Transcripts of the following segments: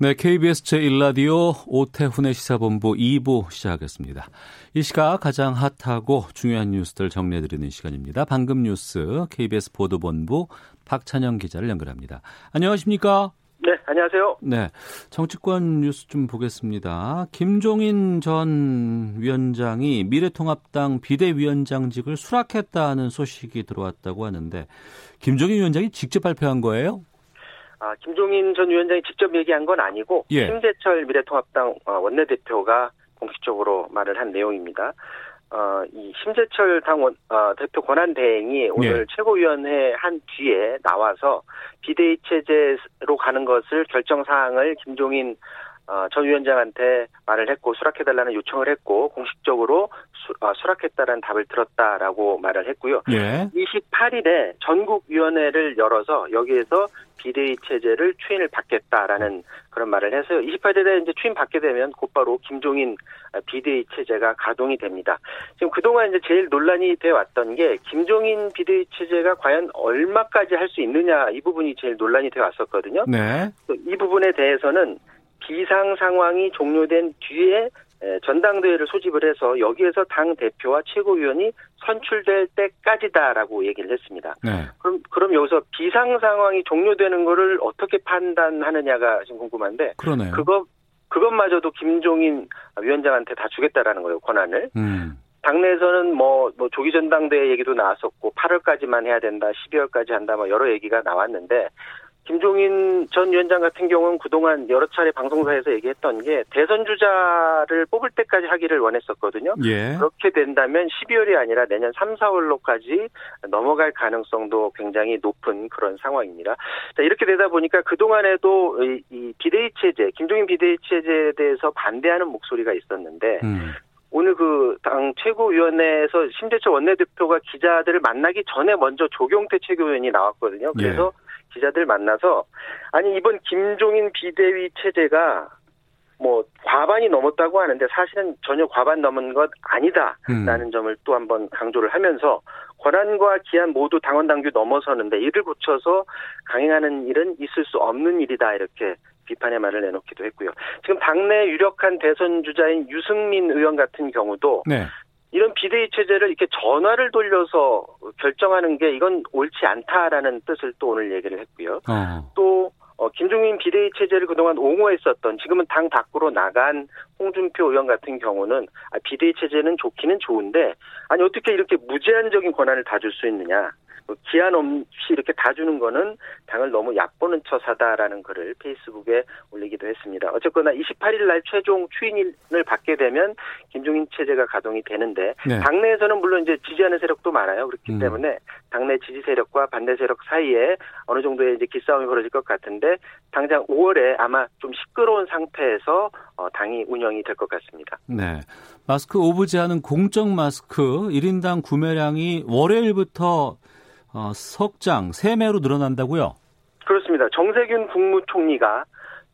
네, KBS 제1라디오 오태훈의 시사본부 2부 시작하겠습니다. 이 시각 가장 핫하고 중요한 뉴스들 정리해드리는 시간입니다. 방금 뉴스 KBS 보도본부 박찬영 기자를 연결합니다. 안녕하십니까? 네, 안녕하세요. 네, 정치권 뉴스 좀 보겠습니다. 김종인 전 위원장이 미래통합당 비대위원장직을 수락했다는 소식이 들어왔다고 하는데 김종인 위원장이 직접 발표한 거예요? 아, 김종인 전 위원장이 직접 얘기한 건 아니고 예. 심재철 미래통합당 어, 원내대표가 공식적으로 말을 한 내용입니다. 어, 이 심재철 당 원, 어, 대표 권한 대행이 오늘 예. 최고위원회 한 뒤에 나와서 비대위 체제로 가는 것을 결정 사항을 김종인 어, 전 위원장한테 말을 했고 수락해달라는 요청을 했고 공식적으로 수, 어, 수락했다라는 답을 들었다라고 말을 했고요. 예. 28일에 전국위원회를 열어서 여기에서 비대위 체제를 추인을 받겠다라는 그런 말을 해서요. 28일에 이제 추인 받게 되면 곧바로 김종인 비대위 체제가 가동이 됩니다. 지금 그동안 이제 제일 논란이 돼 왔던 게 김종인 비대위 체제가 과연 얼마까지 할 수 있느냐 이 부분이 제일 논란이 돼 왔었거든요. 네. 이 부분에 대해서는 비상 상황이 종료된 뒤에 에, 전당대회를 소집을 해서 여기에서 당 대표와 최고위원이 선출될 때까지다라고 얘기를 했습니다. 네. 그럼 그럼 여기서 비상 상황이 종료되는 거를 어떻게 판단하느냐가 지금 궁금한데 그러네요. 그거 그것마저도 김종인 위원장한테 다 주겠다라는 거예요 권한을. 음. 당내에서는 뭐, 뭐 조기 전당대회 얘기도 나왔었고 8월까지만 해야 된다, 12월까지 한다, 뭐 여러 얘기가 나왔는데 김종인 전 위원장 같은 경우는 그동안 여러 차례 방송사에서 얘기했던 게 대선 주자를 뽑을 때까지 하기를 원했었거든요. 예. 그렇게 된다면 12월이 아니라 내년 3, 4월로까지 넘어갈 가능성도 굉장히 높은 그런 상황입니다. 자, 이렇게 되다 보니까 그동안에도 이, 이 비대위 체제, 김종인 비대위 체제에 대해서 반대하는 목소리가 있었는데 음. 오늘 그 당 최고위원회에서 심재철 원내대표가 기자들을 만나기 전에 먼저 조경태 최고위원이 나왔거든요. 그래서 기자들 만나서 아니 이번 김종인 비대위 체제가 뭐 과반이 넘었다고 하는데 사실은 전혀 과반 넘은 것 아니다라는 음. 점을 또 한번 강조를 하면서 권한과 기한 모두 당원 당규 넘어서는데 이를 고쳐서 강행하는 일은 있을 수 없는 일이다 이렇게 비판의 말을 내놓기도 했고요. 지금 당내 유력한 대선 주자인 유승민 의원 같은 경우도 네. 이런 비대위 체제를 이렇게 전화를 돌려서 결정하는 게 이건 옳지 않다라는 뜻을 또 오늘 얘기를 했고요. 어. 또 어, 김종인 비대위 체제를 그동안 옹호했었던 지금은 당 밖으로 나간 홍준표 의원 같은 경우는 아, 비대위 체제는 좋기는 좋은데 아니 어떻게 이렇게 무제한적인 권한을 다 줄 수 있느냐. 뭐 기한 없이 이렇게 다 주는 거는 당을 너무 얕보는 처사다라는 글을 페이스북에 올리기도 했습니다. 어쨌거나 28일 날 최종 추인을 받게 되면 김종인 체제가 가동이 되는데 네. 당내에서는 물론 이제 지지하는 세력도 많아요. 그렇기 음. 때문에 당내 지지 세력과 반대 세력 사이에 어느 정도의 이제 기싸움이 벌어질 것 같은데 당장 5월에 아마 좀 시끄러운 상태에서 어, 당이 운영이 될 것 같습니다. 네. 마스크 오브제하는 공적 마스크 1인당 구매량이 월요일부터 어, 석장 3매로 늘어난다고요? 그렇습니다. 정세균 국무총리가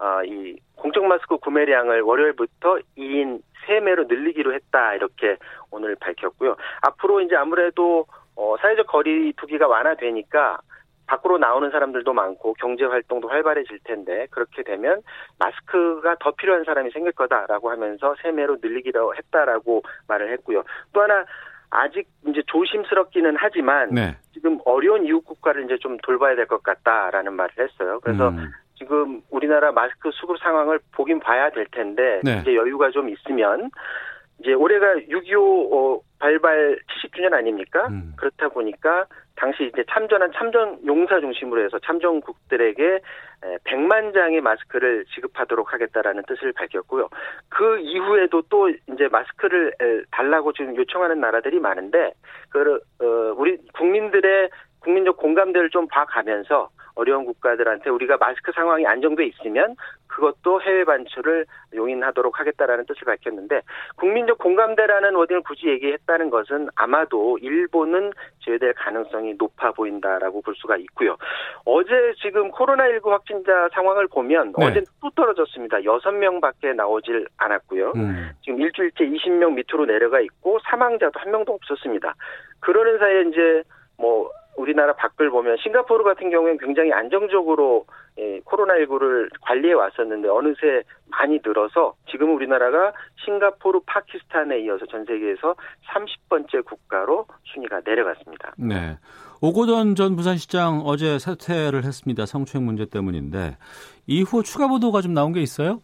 어, 이 공적 마스크 구매량을 월요일부터 2인 3매로 늘리기로 했다 이렇게 오늘 밝혔고요. 앞으로 이제 아무래도 어, 사회적 거리 두기가 완화되니까 밖으로 나오는 사람들도 많고 경제 활동도 활발해질 텐데 그렇게 되면 마스크가 더 필요한 사람이 생길 거다라고 하면서 3매로 늘리기로 했다라고 말을 했고요. 또 하나 아직 이제 조심스럽기는 하지만 네. 지금 어려운 이웃 국가를 이제 좀 돌봐야 될 것 같다라는 말을 했어요. 그래서 음. 지금 우리나라 마스크 수급 상황을 보긴 봐야 될 텐데 네. 이제 여유가 좀 있으면 이제 올해가 6.25 어, 발발 70주년 아닙니까? 음. 그렇다 보니까 당시 이제 참전한 참전 용사 중심으로 해서 참전국들에게 100만 장의 마스크를 지급하도록 하겠다라는 뜻을 밝혔고요. 그 이후에도 또 이제 마스크를 에, 달라고 지금 요청하는 나라들이 많은데 그 어, 우리 국민들의 국민적 공감대를 좀 봐가면서 어려운 국가들한테 우리가 마스크 상황이 안정돼 있으면 그것도 해외 반출을 용인하도록 하겠다라는 뜻을 밝혔는데 국민적 공감대라는 워딩을 굳이 얘기했다는 것은 아마도 일본은 제외될 가능성이 높아 보인다라고 볼 수가 있고요. 어제 지금 코로나19 확진자 상황을 보면 네. 어제 또 떨어졌습니다. 6명밖에 나오질 않았고요. 음. 지금 일주일째 20명 밑으로 내려가 있고 사망자도 한 명도 없었습니다. 그러는 사이에 이제 뭐 우리나라 밖을 보면 싱가포르 같은 경우에는 굉장히 안정적으로 예, 코로나19를 관리해 왔었는데 어느새 많이 늘어서 지금 우리나라가 싱가포르, 파키스탄에 이어서 전 세계에서 30번째 국가로 순위가 내려갔습니다. 네. 오고돈 전 부산시장 어제 사퇴를 했습니다. 성추행 문제 때문인데 이후 추가 보도가 좀 나온 게 있어요?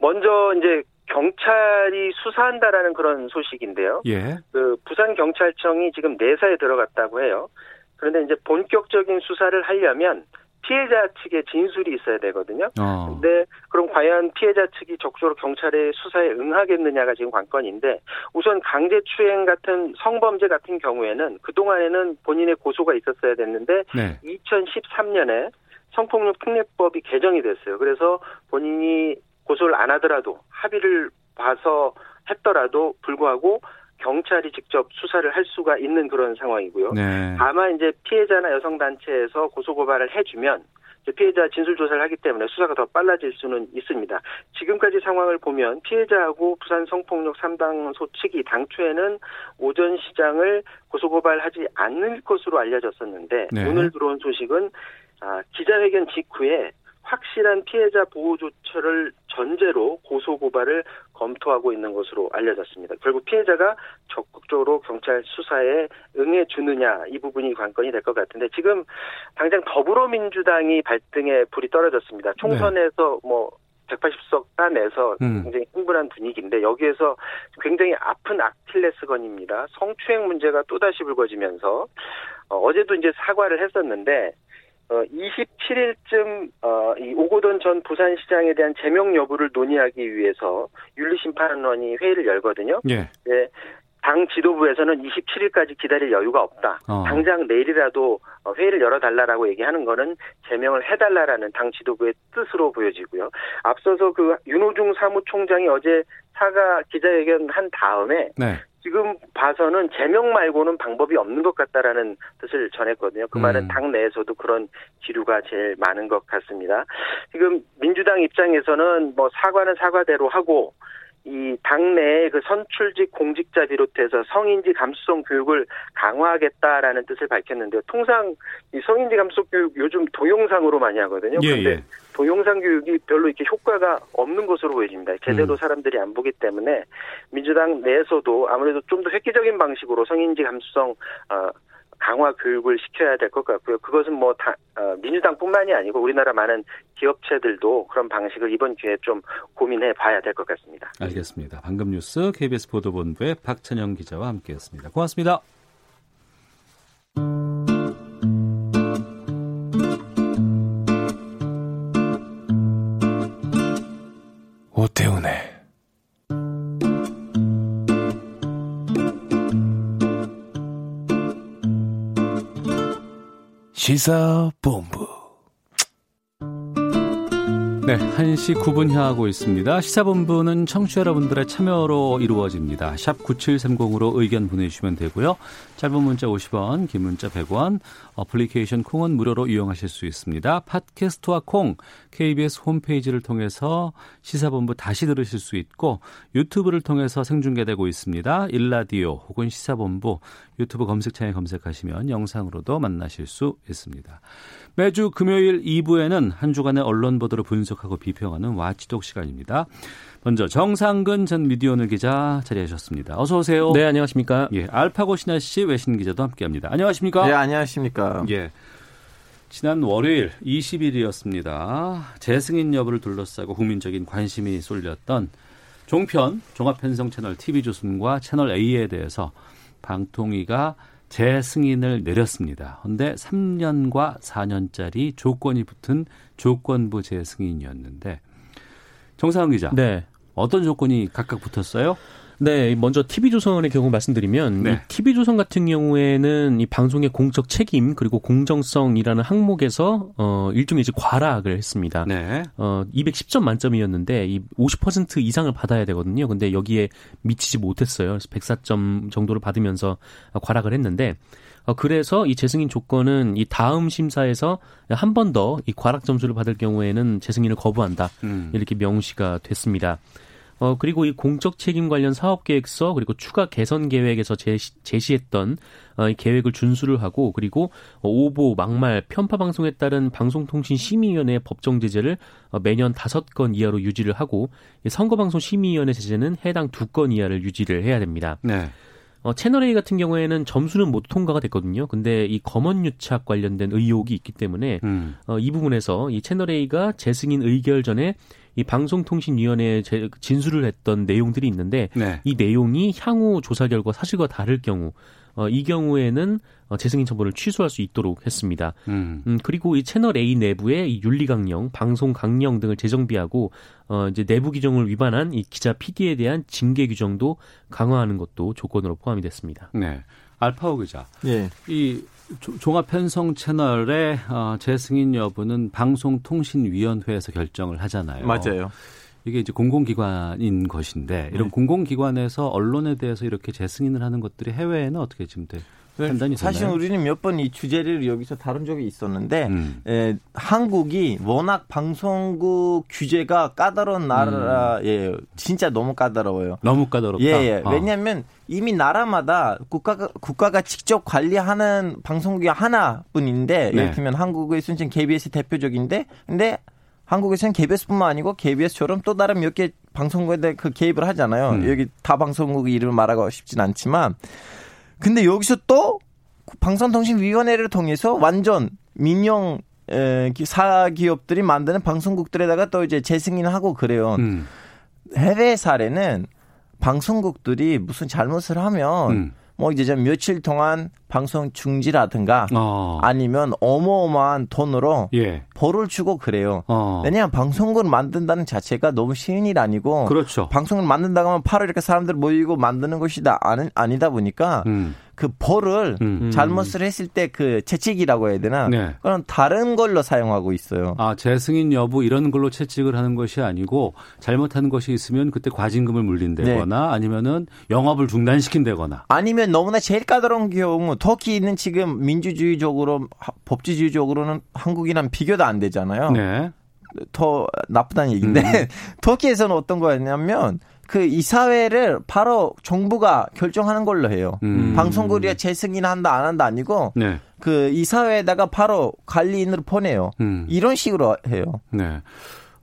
먼저 이제 경찰이 수사한다라는 그런 소식인데요. 예. 그 부산 경찰청이 지금 내사에 들어갔다고 해요. 그런데 이제 본격적인 수사를 하려면 피해자 측의 진술이 있어야 되거든요. 어. 근데 그럼 과연 피해자 측이 적극적으로 경찰의 수사에 응하겠느냐가 지금 관건인데 우선 강제추행 같은 성범죄 같은 경우에는 그동안에는 본인의 고소가 있었어야 됐는데 네. 2013년에 성폭력 특례법이 개정이 됐어요. 그래서 본인이 고소를 안 하더라도 합의를 봐서 했더라도 불구하고 경찰이 직접 수사를 할 수가 있는 그런 상황이고요. 네. 다만 이제 피해자나 여성 단체에서 고소 고발을 해주면 피해자 진술 조사를 하기 때문에 수사가 더 빨라질 수는 있습니다. 지금까지 상황을 보면 피해자하고 부산 성폭력 3당소 측이 당초에는 오전 시장을 고소 고발하지 않을 것으로 알려졌었는데 네. 오늘 들어온 소식은 아, 기자회견 직후에 확실한 피해자 보호 조처를 전제로 고소 고발을 검토하고 있는 것으로 알려졌습니다. 결국 피해자가 적극적으로 경찰 수사에 응해 주느냐 이 부분이 관건이 될 것 같은데 지금 당장 더불어민주당이 발등에 불이 떨어졌습니다. 총선에서 뭐 180석 따내서 음. 굉장히 흥분한 분위기인데 여기에서 굉장히 아픈 아킬레스건입니다. 성추행 문제가 또다시 불거지면서 어, 어제도 이제 사과를 했었는데 어, 27일쯤 어, 이 오고돈 전 부산시장에 대한 제명 여부를 논의하기 위해서 윤리심판원이 회의를 열거든요. 예. 네, 당 지도부에서는 27일까지 기다릴 여유가 없다. 어. 당장 내일이라도 어, 회의를 열어달라라고 얘기하는 거는 제명을 해달라라는 당 지도부의 뜻으로 보여지고요. 앞서서 그 윤호중 사무총장이 어제 사과 기자회견 한 다음에 네. 지금 봐서는 제명 말고는 방법이 없는 것 같다라는 뜻을 전했거든요. 그 말은 음. 당 내에서도 그런 기류가 제일 많은 것 같습니다. 지금 민주당 입장에서는 뭐 사과는 사과대로 하고 이 당내의 그 선출직 공직자 비롯해서 성인지 감수성 교육을 강화하겠다라는 뜻을 밝혔는데요. 통상 이 성인지 감수성 교육 요즘 동영상으로 많이 하거든요. 예, 그런데 예. 동영상 교육이 별로 이렇게 효과가 없는 것으로 보여집니다. 제대로 음. 사람들이 안 보기 때문에 민주당 내에서도 아무래도 좀 더 획기적인 방식으로 성인지 감수성 어, 강화 교육을 시켜야 될 것 같고요. 그것은 뭐 다, 어, 민주당뿐만이 아니고 우리나라 많은 기업체들도 그런 방식을 이번 기회에 좀 고민해 봐야 될 것 같습니다. 알겠습니다. 방금 뉴스 KBS 보도본부의 박찬영 기자와 함께했습니다. 고맙습니다. 오태훈의 시사본부 네, 1시 9분 향하고 있습니다. 시사본부는 청취자 여러분들의 참여로 이루어집니다. 샵 9730으로 의견 보내주시면 되고요. 짧은 문자 50원, 긴 문자 100원, 어플리케이션 콩은 무료로 이용하실 수 있습니다. 팟캐스트와 콩, KBS 홈페이지를 통해서 시사본부 다시 들으실 수 있고 유튜브를 통해서 생중계되고 있습니다. 일라디오 혹은 시사본부 유튜브 검색창에 검색하시면 영상으로도 만나실 수 있습니다. 매주 금요일 2부에는 한 주간의 언론 보도를 분석하고 비평하는 와치독 시간입니다. 먼저 정상근 전 미디어오늘 기자 자리하셨습니다. 어서 오세요. 네, 안녕하십니까? 예, 알파고 신하 씨 외신 기자도 함께합니다. 안녕하십니까? 네, 안녕하십니까? 예. 지난 월요일 20일이었습니다. 재승인 여부를 둘러싸고 국민적인 관심이 쏠렸던 종편 종합편성 채널 TV조선과 채널 A에 대해서 방통위가 재승인을 내렸습니다. 그런데 3년과 4년짜리 조건이 붙은 조건부 재승인이었는데 정상훈 기자, 네. 어떤 조건이 각각 붙었어요? 네, 먼저 TV조선의 경우 말씀드리면 네. 이 TV조선 같은 경우에는 이 방송의 공적 책임 그리고 공정성이라는 항목에서 어 일종의 이제 과락을 했습니다. 네. 어 210점 만점이었는데 이 50% 이상을 받아야 되거든요. 근데 여기에 미치지 못했어요. 그래서 104점 정도를 받으면서 과락을 했는데 어, 그래서 이 재승인 조건은 이 다음 심사에서 한 번 더 이 과락 점수를 받을 경우에는 재승인을 거부한다. 음. 이렇게 명시가 됐습니다. 어, 그리고 이 공적 책임 관련 사업 계획서 그리고 추가 개선 계획에서 제시, 제시했던 어, 이 계획을 준수를 하고 그리고 어, 오보, 막말, 편파 방송에 따른 방송통신 심의위원회 법정 제재를 어, 매년 다섯 건 이하로 유지를 하고 이 선거방송 심의위원회 제재는 해당 두 건 이하를 유지를 해야 됩니다. 네. 어, 채널A 같은 경우에는 점수는 모두 통과가 됐거든요. 근데 이 검언 유착 관련된 의혹이 있기 때문에 음. 어, 이 부분에서 이 채널A가 재승인 의결 전에 이 방송통신위원회에 제- 진술을 했던 내용들이 있는데 네. 이 내용이 향후 조사 결과 사실과 다를 경우 어, 이 경우에는 어, 재승인 처분을 취소할 수 있도록 했습니다. 음. 음, 그리고 이 채널 A 내부에 이 윤리 강령, 방송 강령 등을 재정비하고 어, 이제 내부 규정을 위반한 이 기자 PD에 대한 징계 규정도 강화하는 것도 조건으로 포함이 됐습니다. 네. 알파오 기자. 예. 이 조- 종합 편성 채널의 어, 재승인 여부는 방송통신위원회에서 결정을 하잖아요. 맞아요. 이게 이제 공공기관인 것인데 이런 네. 공공기관에서 언론에 대해서 이렇게 재승인을 하는 것들이 해외에는 어떻게 지금 돼? 판단이 사실 되나요? 우리는 몇 번 이 주제를 여기서 다룬 적이 있었는데 음. 에, 한국이 워낙 방송국 규제가 까다로운 나라에 진짜 너무 까다로워요. 너무 까다롭다. 예, 예. 어. 왜냐하면 이미 나라마다 국가가 국가가 직접 관리하는 방송국이 하나뿐인데 네. 예를 들면 한국의 순천 KBS 대표적인데 근데 한국에서는 KBS뿐만 아니고 KBS처럼 또 다른 몇 개 방송국에 대해 그 개입을 하잖아요. 음. 여기 다 방송국 이름을 말하고 싶진 않지만 근데 여기서 또 방송통신위원회를 통해서 완전 민영 에, 기- 사기업들이 만드는 방송국들에다가 또 이제 재승인 하고 그래요. 음. 해외 사례는 방송국들이 무슨 잘못을 하면 음. 뭐 이제 좀 며칠 동안 방송 중지라든가 어. 아니면 어마어마한 돈으로 예. 벌을 주고 그래요. 어. 왜냐하면 방송국을 만든다는 자체가 너무 쉬운 일 아니고 그렇죠. 방송을 만든다고 하면 바로 이렇게 사람들 모이고 만드는 것이 다 아니, 아니다 보니까 음. 그 벌을 음. 잘못을 했을 때 그 채찍이라고 해야 되나 네. 그런 다른 걸로 사용하고 있어요. 아, 재승인 여부 이런 걸로 채찍을 하는 것이 아니고 잘못하는 것이 있으면 그때 과징금을 물린다거나 아니면은 영업을 중단시킨다거나. 아니면 너무나 제일 까다로운 경우 터키는 지금 민주주의적으로 하- 법치주의적으로는 한국이랑 비교도 안 되잖아요. 네. 더 나쁘다는 얘기인데 음. 터키에서는 어떤 거였냐면 그 이사회를 바로 정부가 결정하는 걸로 해요. 음. 방송국이 재승인 한다 안 한다 아니고 네. 그 이사회에다가 바로 관리인으로 보내요. 음. 이런 식으로 해요. 네.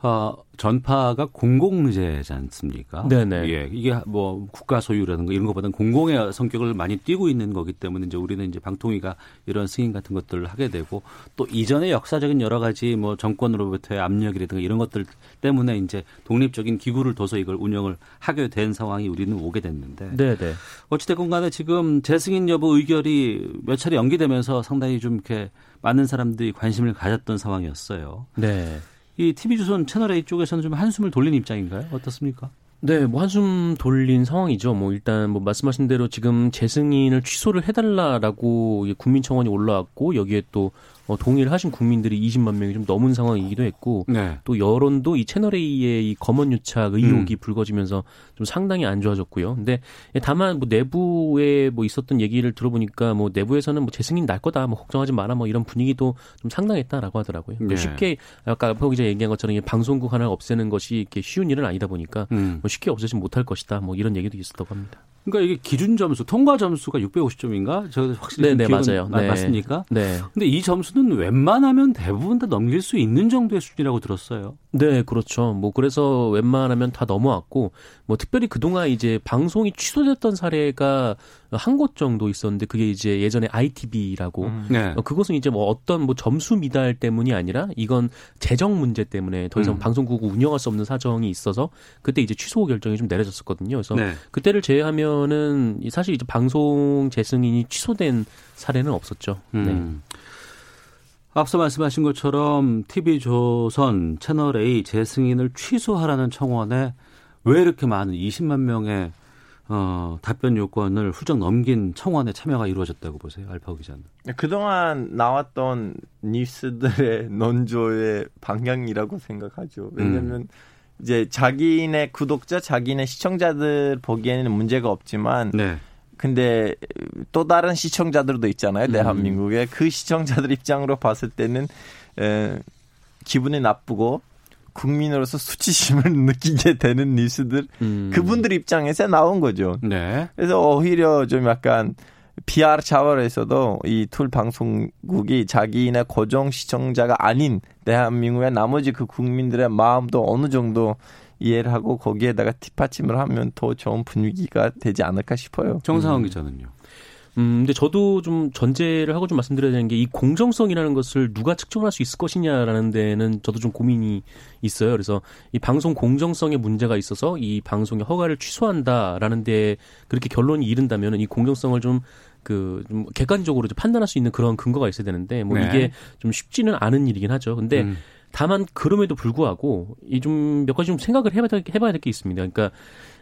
어, 전파가 공공재지 않습니까? 네네. 예. 이게 뭐 국가 소유라든가 이런 것보다는 공공의 성격을 많이 띠고 있는 거기 때문에 이제 우리는 이제 방통위가 이런 승인 같은 것들을 하게 되고 또 이전의 역사적인 여러 가지 뭐 정권으로부터의 압력이라든가 이런 것들 때문에 이제 독립적인 기구를 둬서 이걸 운영을 하게 된 상황이 우리는 오게 됐는데 네, 네. 어찌됐건 간에 지금 재승인 여부 의결이 몇 차례 연기되면서 상당히 좀 이렇게 많은 사람들이 관심을 가졌던 상황이었어요. 네. 이 TV조선 채널A 쪽에서는 좀 한숨을 돌린 입장인가요? 어떻습니까? 네, 뭐 한숨 돌린 상황이죠. 뭐 일단 뭐 말씀하신 대로 지금 재승인을 취소를 해달라라고 이 국민청원이 올라왔고 여기에 또 어, 동의를 하신 국민들이 20만 명이 좀 넘은 상황이기도 했고 네. 또 여론도 이 채널 A의 이 검언 유착 의혹이 불거지면서 좀 상당히 안 좋아졌고요. 근데 다만 뭐 내부에 뭐 있었던 얘기를 들어보니까 뭐 내부에서는 뭐 재승인 날 거다, 뭐 걱정하지 마라, 뭐 이런 분위기도 좀 상당했다라고 하더라고요. 또 네. 쉽게 아까 앞에 기자 얘기한 것처럼 이 방송국 하나를 없애는 것이 이렇게 쉬운 일은 아니다 보니까 음. 뭐 쉽게 없애지 못할 것이다, 뭐 이런 얘기도 있었다고 합니다. 그러니까 이게 기준 점수, 통과 점수가 650점인가? 저 확실히 네, 네, 맞아요. 나- 네. 맞습니까? 네, 근데 이 점수는 웬만하면 대부분 다 넘길 수 있는 정도의 수준이라고 들었어요. 네, 그렇죠. 뭐 그래서 웬만하면 다 넘어왔고 뭐 특별히 그동안 이제 방송이 취소됐던 사례가 한 곳 정도 있었는데 그게 이제 예전에 ITV라고 네. 어, 그것은 이제 뭐 어떤 뭐 점수 미달 때문이 아니라 이건 재정 문제 때문에 더 이상 음. 방송국을 운영할 수 없는 사정이 있어서 그때 이제 취소 결정이 좀 내려졌었거든요. 그래서 네. 그때를 제외하면은 이 사실 이제 방송 재승인이 취소된 사례는 없었죠. 네. 음. 앞서 말씀하신 것처럼 TV조선 채널A 재승인을 취소하라는 청원에 왜 이렇게 많은 20만 명의 어, 답변 요건을 훌쩍 넘긴 청원에 참여가 이루어졌다고 보세요, 알파고 기자는. 그동안 나왔던 뉴스들의 논조의 방향이라고 생각하죠. 왜냐하면 음. 이제 자기네 구독자, 자기네 시청자들 보기에는 문제가 없지만, 네. 근데 또 다른 시청자들도 있잖아요, 음. 대한민국에 그 시청자들 입장으로 봤을 때는 에, 기분이 나쁘고 국민으로서 수치심을 느끼게 되는 뉴스들 음. 그분들 입장에서 나온 거죠. 네. 그래서 오히려 좀 약간 PR 차원에서도 이 툴 방송국이 자기네 고정 시청자가 아닌 대한민국의 나머지 그 국민들의 마음도 어느 정도 이해를 하고 거기에다가 뒷받침을 하면 더 좋은 분위기가 되지 않을까 싶어요. 정상훈 음. 기자는요. 음, 근데 저도 좀 전제를 하고 좀 말씀드려야 되는 게 이 공정성이라는 것을 누가 측정할 수 있을 것이냐라는 데는 저도 좀 고민이 있어요. 그래서 이 방송 공정성에 문제가 있어서 이 방송의 허가를 취소한다라는 데 그렇게 결론이 이른다면 이 공정성을 좀 그, 좀 객관적으로 좀 판단할 수 있는 그런 근거가 있어야 되는데, 뭐 네. 이게 좀 쉽지는 않은 일이긴 하죠. 근데 음. 다만 그럼에도 불구하고 이 좀 몇 가지 좀 생각을 해봐야, 해봐야 될 게 있습니다. 그러니까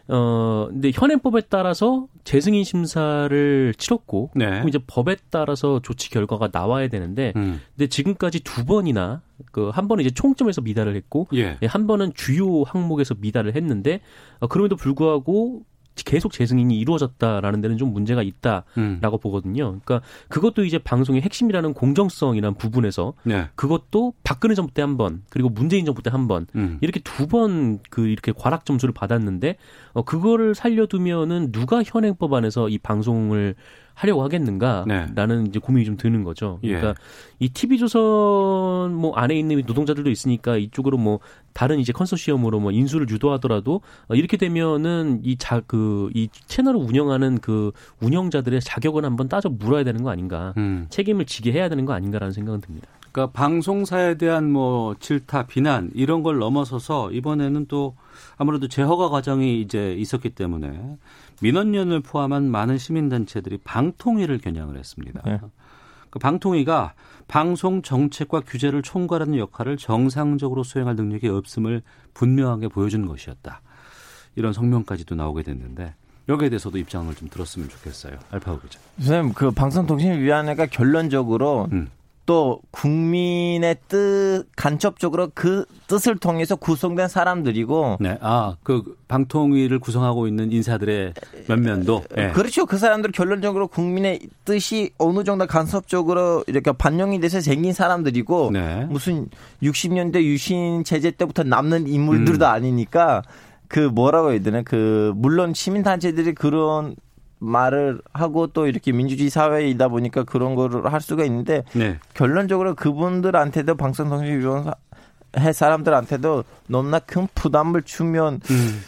어, 근데 현행법에 따라서 재승인 심사를 치렀고, 네. 그럼 이제 법에 따라서 조치 결과가 나와야 되는데, 음. 근데 지금까지 두 번이나 그 한 번은 이제 총점에서 미달을 했고, 예. 예. 한 번은 주요 항목에서 미달을 했는데, 어, 그럼에도 불구하고 계속 재승인이 이루어졌다라는 데는 좀 문제가 있다라고 음. 보거든요. 그러니까 그것도 이제 방송의 핵심이라는 공정성이라는 부분에서 네. 그것도 박근혜 정부 때 한 번, 그리고 문재인 정부 때 한 번, 음. 이렇게 두 번 그 이렇게 과락 점수를 받았는데 어 그거를 살려두면은 누가 현행법 안에서 이 방송을 하려고 하겠는가라는 네. 이제 고민이 좀 드는 거죠. 예. 그러니까 예. 이 TV조선 뭐 안에 있는 노동자들도 있으니까 이쪽으로 뭐 다른 이제 컨소시엄으로 뭐 인수를 유도하더라도 어 이렇게 되면은 이 자 그 이 채널을 운영하는 그 운영자들의 자격은 한번 따져 물어야 되는 거 아닌가. 음. 책임을 지게 해야 되는 거 아닌가라는 생각은 듭니다. 그러니까 방송사에 대한 뭐 질타, 비난 이런 걸 넘어서서 이번에는 또 아무래도 재허가 과정이 이제 있었기 때문에 민원연을 포함한 많은 시민단체들이 방통위를 겨냥을 했습니다. 네. 그 방통위가 방송 정책과 규제를 총괄하는 역할을 정상적으로 수행할 능력이 없음을 분명하게 보여준 것이었다. 이런 성명까지도 나오게 됐는데 여기에 대해서도 입장을 좀 들었으면 좋겠어요. 알파고 기자. 선생님, 그 방송통신위원회가 결론적으로 음. 또 국민의 뜻 간접적으로 그 뜻을 통해서 구성된 사람들이고 네. 아, 그 방통위를 구성하고 있는 인사들의 면면도 네. 그렇죠. 그 사람들 결론적으로 국민의 뜻이 어느 정도 간섭적으로 이렇게 반영이 돼서 생긴 사람들이고 네. 무슨 60년대 유신 제재 때부터 남는 인물들도 음. 아니니까 그 뭐라고 해야 되나 그 물론 시민 단체들이 그런 말을 하고 또 이렇게 민주주의 사회이다 보니까 그런 거를 할 수가 있는데 네. 결론적으로 그분들한테도 방송통신 위원 회 사람들한테도 너무나 큰 부담을 주면 음.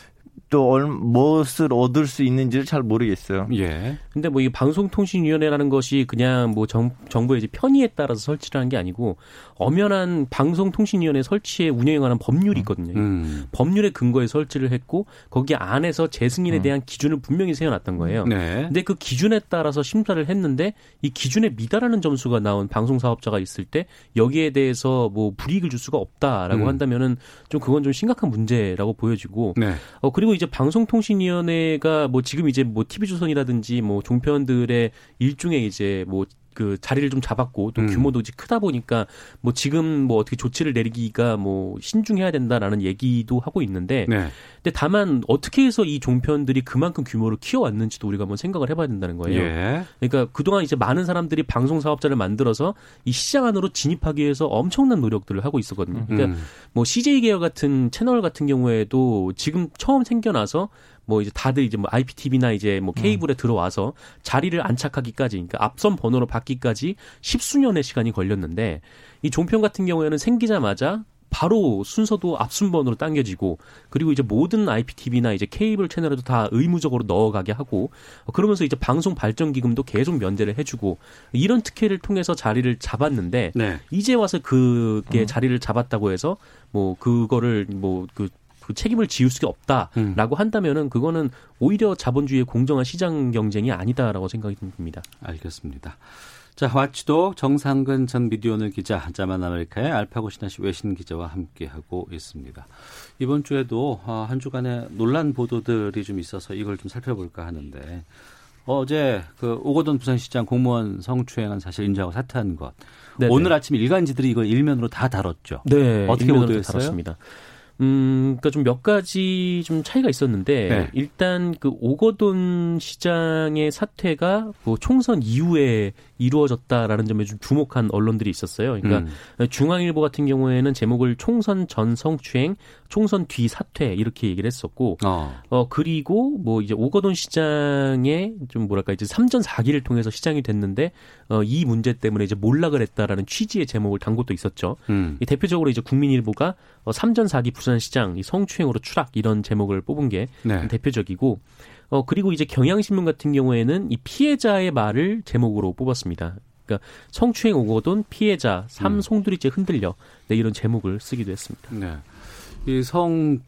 또 무엇을 얻을 수 있는지를 잘 모르겠어요. 예. 근데 뭐 이 방송통신위원회라는 것이 그냥 뭐 정, 정부의 이제 편의에 따라서 설치를 하는 게 아니고 엄연한 방송통신위원회 설치에 운영에 관한 법률이 있거든요. 음. 법률에 근거에 설치를 했고 거기 안에서 재승인에 음. 대한 기준을 분명히 세워놨던 거예요. 네. 근데 그 기준에 따라서 심사를 했는데 이 기준에 미달하는 점수가 나온 방송 사업자가 있을 때 여기에 대해서 뭐 불이익을 줄 수가 없다라고 음. 한다면은 좀 그건 좀 심각한 문제라고 보여지고 네. 어 그리고 이제 방송통신위원회가 뭐 지금 이제 뭐 TV조선이라든지 뭐 종편들의 일종의 이제 뭐 그 자리를 좀 잡았고 또 음. 규모도 음. 크다 보니까 뭐 지금 뭐 어떻게 조치를 내리기가 뭐 신중해야 된다라는 얘기도 하고 있는데 네. 근데 다만 어떻게 해서 이 종편들이 그만큼 규모를 키워왔는지도 우리가 한번 생각을 해봐야 된다는 거예요. 예. 그러니까 그동안 이제 많은 사람들이 방송 사업자를 만들어서 이 시장 안으로 진입하기 위해서 엄청난 노력들을 하고 있었거든요. 그러니까 음. 뭐 CJ 계열 같은 채널 같은 경우에도 지금 처음 생겨나서 뭐 이제 다들 이제 뭐 IPTV나 이제 뭐 케이블에 음. 들어와서 자리를 안착하기까지 그러니까 앞선 번호로 받기까지 십수년의 시간이 걸렸는데 이 종편 같은 경우에는 생기자마자 바로 순서도 앞순번으로 당겨지고 그리고 이제 모든 IPTV나 이제 케이블 채널에도 다 의무적으로 넣어가게 하고 그러면서 이제 방송 발전 기금도 계속 면제를 해주고 이런 특혜를 통해서 자리를 잡았는데 네. 이제 와서 그게 음. 자리를 잡았다고 해서 뭐 그거를 뭐 그 그 책임을 지울 수가 없다라고 음. 한다면은 그거는 오히려 자본주의의 공정한 시장 경쟁이 아니다라고 생각이 듭니다. 알겠습니다. 자, 와치도 정상근 전 미디어오늘 기자, 자만 아메리카의 알파고 신하시 외신 기자와 함께하고 있습니다. 이번 주에도 어, 한 주간의 논란 보도들이 좀 있어서 이걸 좀 살펴볼까 하는데 어제 그 오거돈 부산시장 공무원 성추행한 사실 인정하고 사퇴한 것. 네네. 오늘 아침 일간지들이 이걸 일면으로 다 다뤘죠. 네, 어떻게 보도했어요? 다뤘습니다. 음, 그러니까 좀 몇 가지 좀 차이가 있었는데 네. 일단 그 오거돈 시장의 사태가 뭐 총선 이후에 이루어졌다라는 점에 좀 주목한 언론들이 있었어요. 그러니까 음. 중앙일보 같은 경우에는 제목을 총선 전 성추행, 총선 뒤 사퇴 이렇게 얘기를 했었고, 어, 어 그리고 뭐 이제 오거돈 시장의 좀 뭐랄까 이제 3전 4기를 통해서 시장이 됐는데 어, 이 문제 때문에 이제 몰락을 했다라는 취지의 제목을 단 것도 있었죠. 음. 이 대표적으로 이제 국민일보가 어, 3전 4기 부산시장 이 성추행으로 추락 이런 제목을 뽑은 게 네. 대표적이고 어, 그리고 이제 경향신문 같은 경우에는 이 피해자의 말을 제목으로 뽑았습니다. 그러니까 성추행 오거돈 피해자 삼 음. 송두리째 흔들려 네, 이런 제목을 쓰기도 했습니다. 네. 이성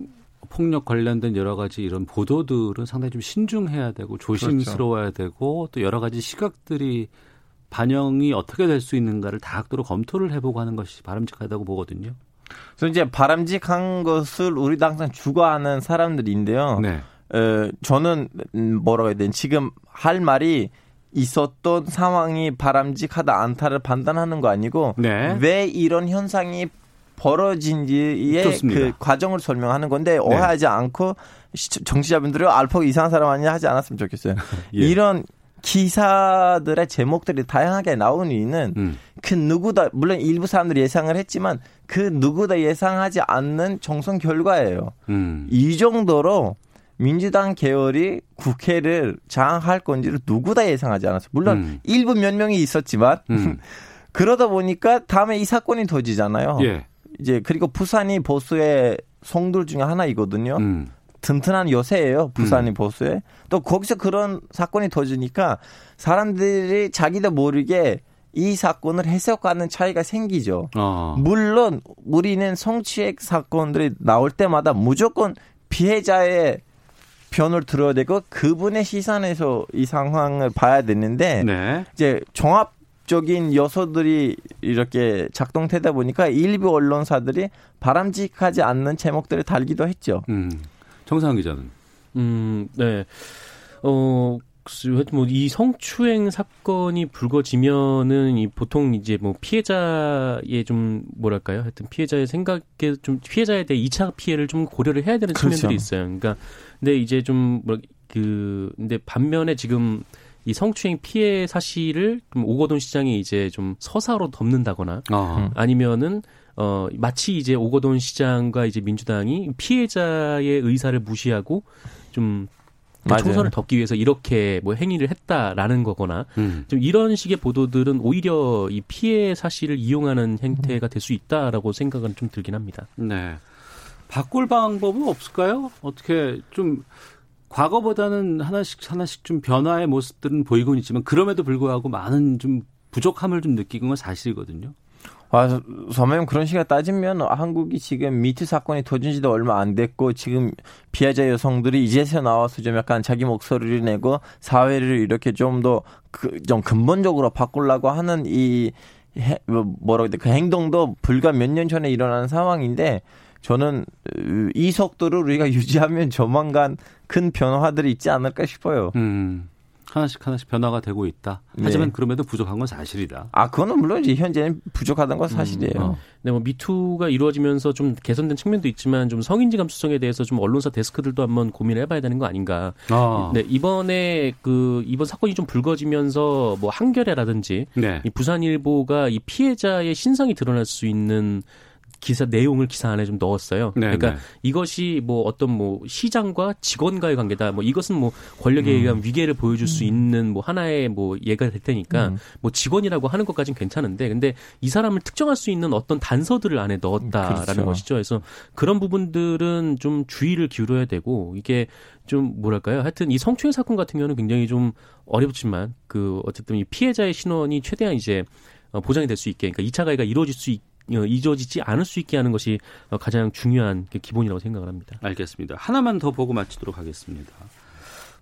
폭력 관련된 여러 가지 이런 보도들은 상당히 좀 신중해야 되고 조심스러워야 그렇죠. 되고 또 여러 가지 시각들이 반영이 어떻게 될 수 있는가를 다각도로 검토를 해보고 하는 것이 바람직하다고 보거든요. 그래서 이제 바람직한 것을 우리도 항상 주거하는 사람들인데요. 네. 에, 저는 뭐라고 해야 되나 지금 할 말이 있었던 상황이 바람직하다 않다를 판단하는 거 아니고 네. 왜 이런 현상이 벌어진지의 좋습니다. 그 과정을 설명하는 건데 네. 오해하지 않고 정치자분들이 알파 이상한 사람 아니냐 하지 않았으면 좋겠어요. 예. 이런 기사들의 제목들이 다양하게 나오는 이유는 음. 그 누구다 물론 일부 사람들이 예상을 했지만 그 누구다 예상하지 않는 정선 결과예요. 음. 이 정도로 민주당 계열이 국회를 장악할 건지를 누구 다 예상하지 않았어요. 물론 음. 일부 몇 명이 있었지만 음. 그러다 보니까 다음에 이 사건이 터지잖아요. 예. 이제 그리고 부산이 보수의 송들 중에 하나이거든요. 음. 튼튼한 요새예요. 부산이 음. 보수에. 또 거기서 그런 사건이 터지니까 사람들이 자기도 모르게 이 사건을 해석하는 차이가 생기죠. 어. 물론 우리는 성취액 사건들이 나올 때마다 무조건 피해자의 편을 들어야 되고 그분의 시선에서 이 상황을 봐야 되는데 네. 이제 종합 적인 요소들이 이렇게 작동되다 보니까 일부 언론사들이 바람직하지 않는 제목들을 달기도 했죠. 음. 정상훈 기자는. 음, 네. 어, 뭐이 성추행 사건이 불거지면은 이 보통 이제 뭐 피해자의 좀 뭐랄까요? 하여튼 피해자의 생각에 좀 피해자에 대해 2차 피해를 좀 고려를 해야 되는 그렇죠. 측면들이 있어요. 그러니까 근데 이제 좀뭐그 근데 반면에 지금 이 성추행 피해 사실을 좀 오거돈 시장이 이제 좀 서사로 덮는다거나 아. 아니면은 어 마치 이제 오거돈 시장과 이제 민주당이 피해자의 의사를 무시하고 좀그 총선을 덮기 위해서 이렇게 뭐 행위를 했다라는 거거나 음. 좀 이런 식의 보도들은 오히려 이 피해 사실을 이용하는 행태가 될 수 있다라고 생각은 좀 들긴 합니다. 네. 바꿀 방법은 없을까요? 어떻게 좀 과거보다는 하나씩 하나씩 좀 변화의 모습들은 보이곤 있지만 그럼에도 불구하고 많은 좀 부족함을 좀 느끼는 건 사실이거든요. 아, 선배님 그런 식으로 따지면 한국이 지금 미투 사건이 터진 지도 얼마 안 됐고 지금 피해자 여성들이 이제서 나와서 좀 약간 자기 목소리를 내고 사회를 이렇게 좀 더좀 그, 좀 근본적으로 바꾸려고 하는 이 해, 뭐, 뭐라고 해야 돼? 그 행동도 불과 몇 년 전에 일어난 상황인데 저는 이 속도를 우리가 유지하면 조만간 큰 변화들이 있지 않을까 싶어요. 음. 하나씩 하나씩 변화가 되고 있다. 하지만 네. 그럼에도 부족한 건 사실이다. 아, 그거는 물론 이제 현재는 부족하다는 건 사실이에요. 음, 어. 네, 뭐 미투가 이루어지면서 좀 개선된 측면도 있지만 좀 성인지 감수성에 대해서 좀 언론사 데스크들도 한번 고민을 해봐야 되는 거 아닌가. 아. 네, 이번에 그 이번 사건이 좀 불거지면서 뭐 한겨레라든지 네. 이 부산일보가 이 피해자의 신상이 드러날 수 있는 기사 내용을 기사 안에 좀 넣었어요. 네, 그러니까 네. 이것이 뭐 어떤 뭐 시장과 직원과의 관계다. 뭐 이것은 뭐 권력에 음. 의한 위계를 보여줄 수 음. 있는 뭐 하나의 뭐 예가 될 테니까 음. 뭐 직원이라고 하는 것까지는 괜찮은데 근데 이 사람을 특정할 수 있는 어떤 단서들을 안에 넣었다라는 그렇죠. 것이죠. 그래서 그런 부분들은 좀 주의를 기울여야 되고 이게 좀 뭐랄까요? 하여튼 이 성추행 사건 같은 경우는 굉장히 좀 어렵지만 그 어쨌든 이 피해자의 신원이 최대한 이제 어, 보장이 될 수 있게 그러니까 2차 가해가 이루어질 수 있, 어, 잊어지지 않을 수 있게 하는 것이 어, 가장 중요한 그 기본이라고 생각을 합니다. 알겠습니다. 하나만 더 보고 마치도록 하겠습니다.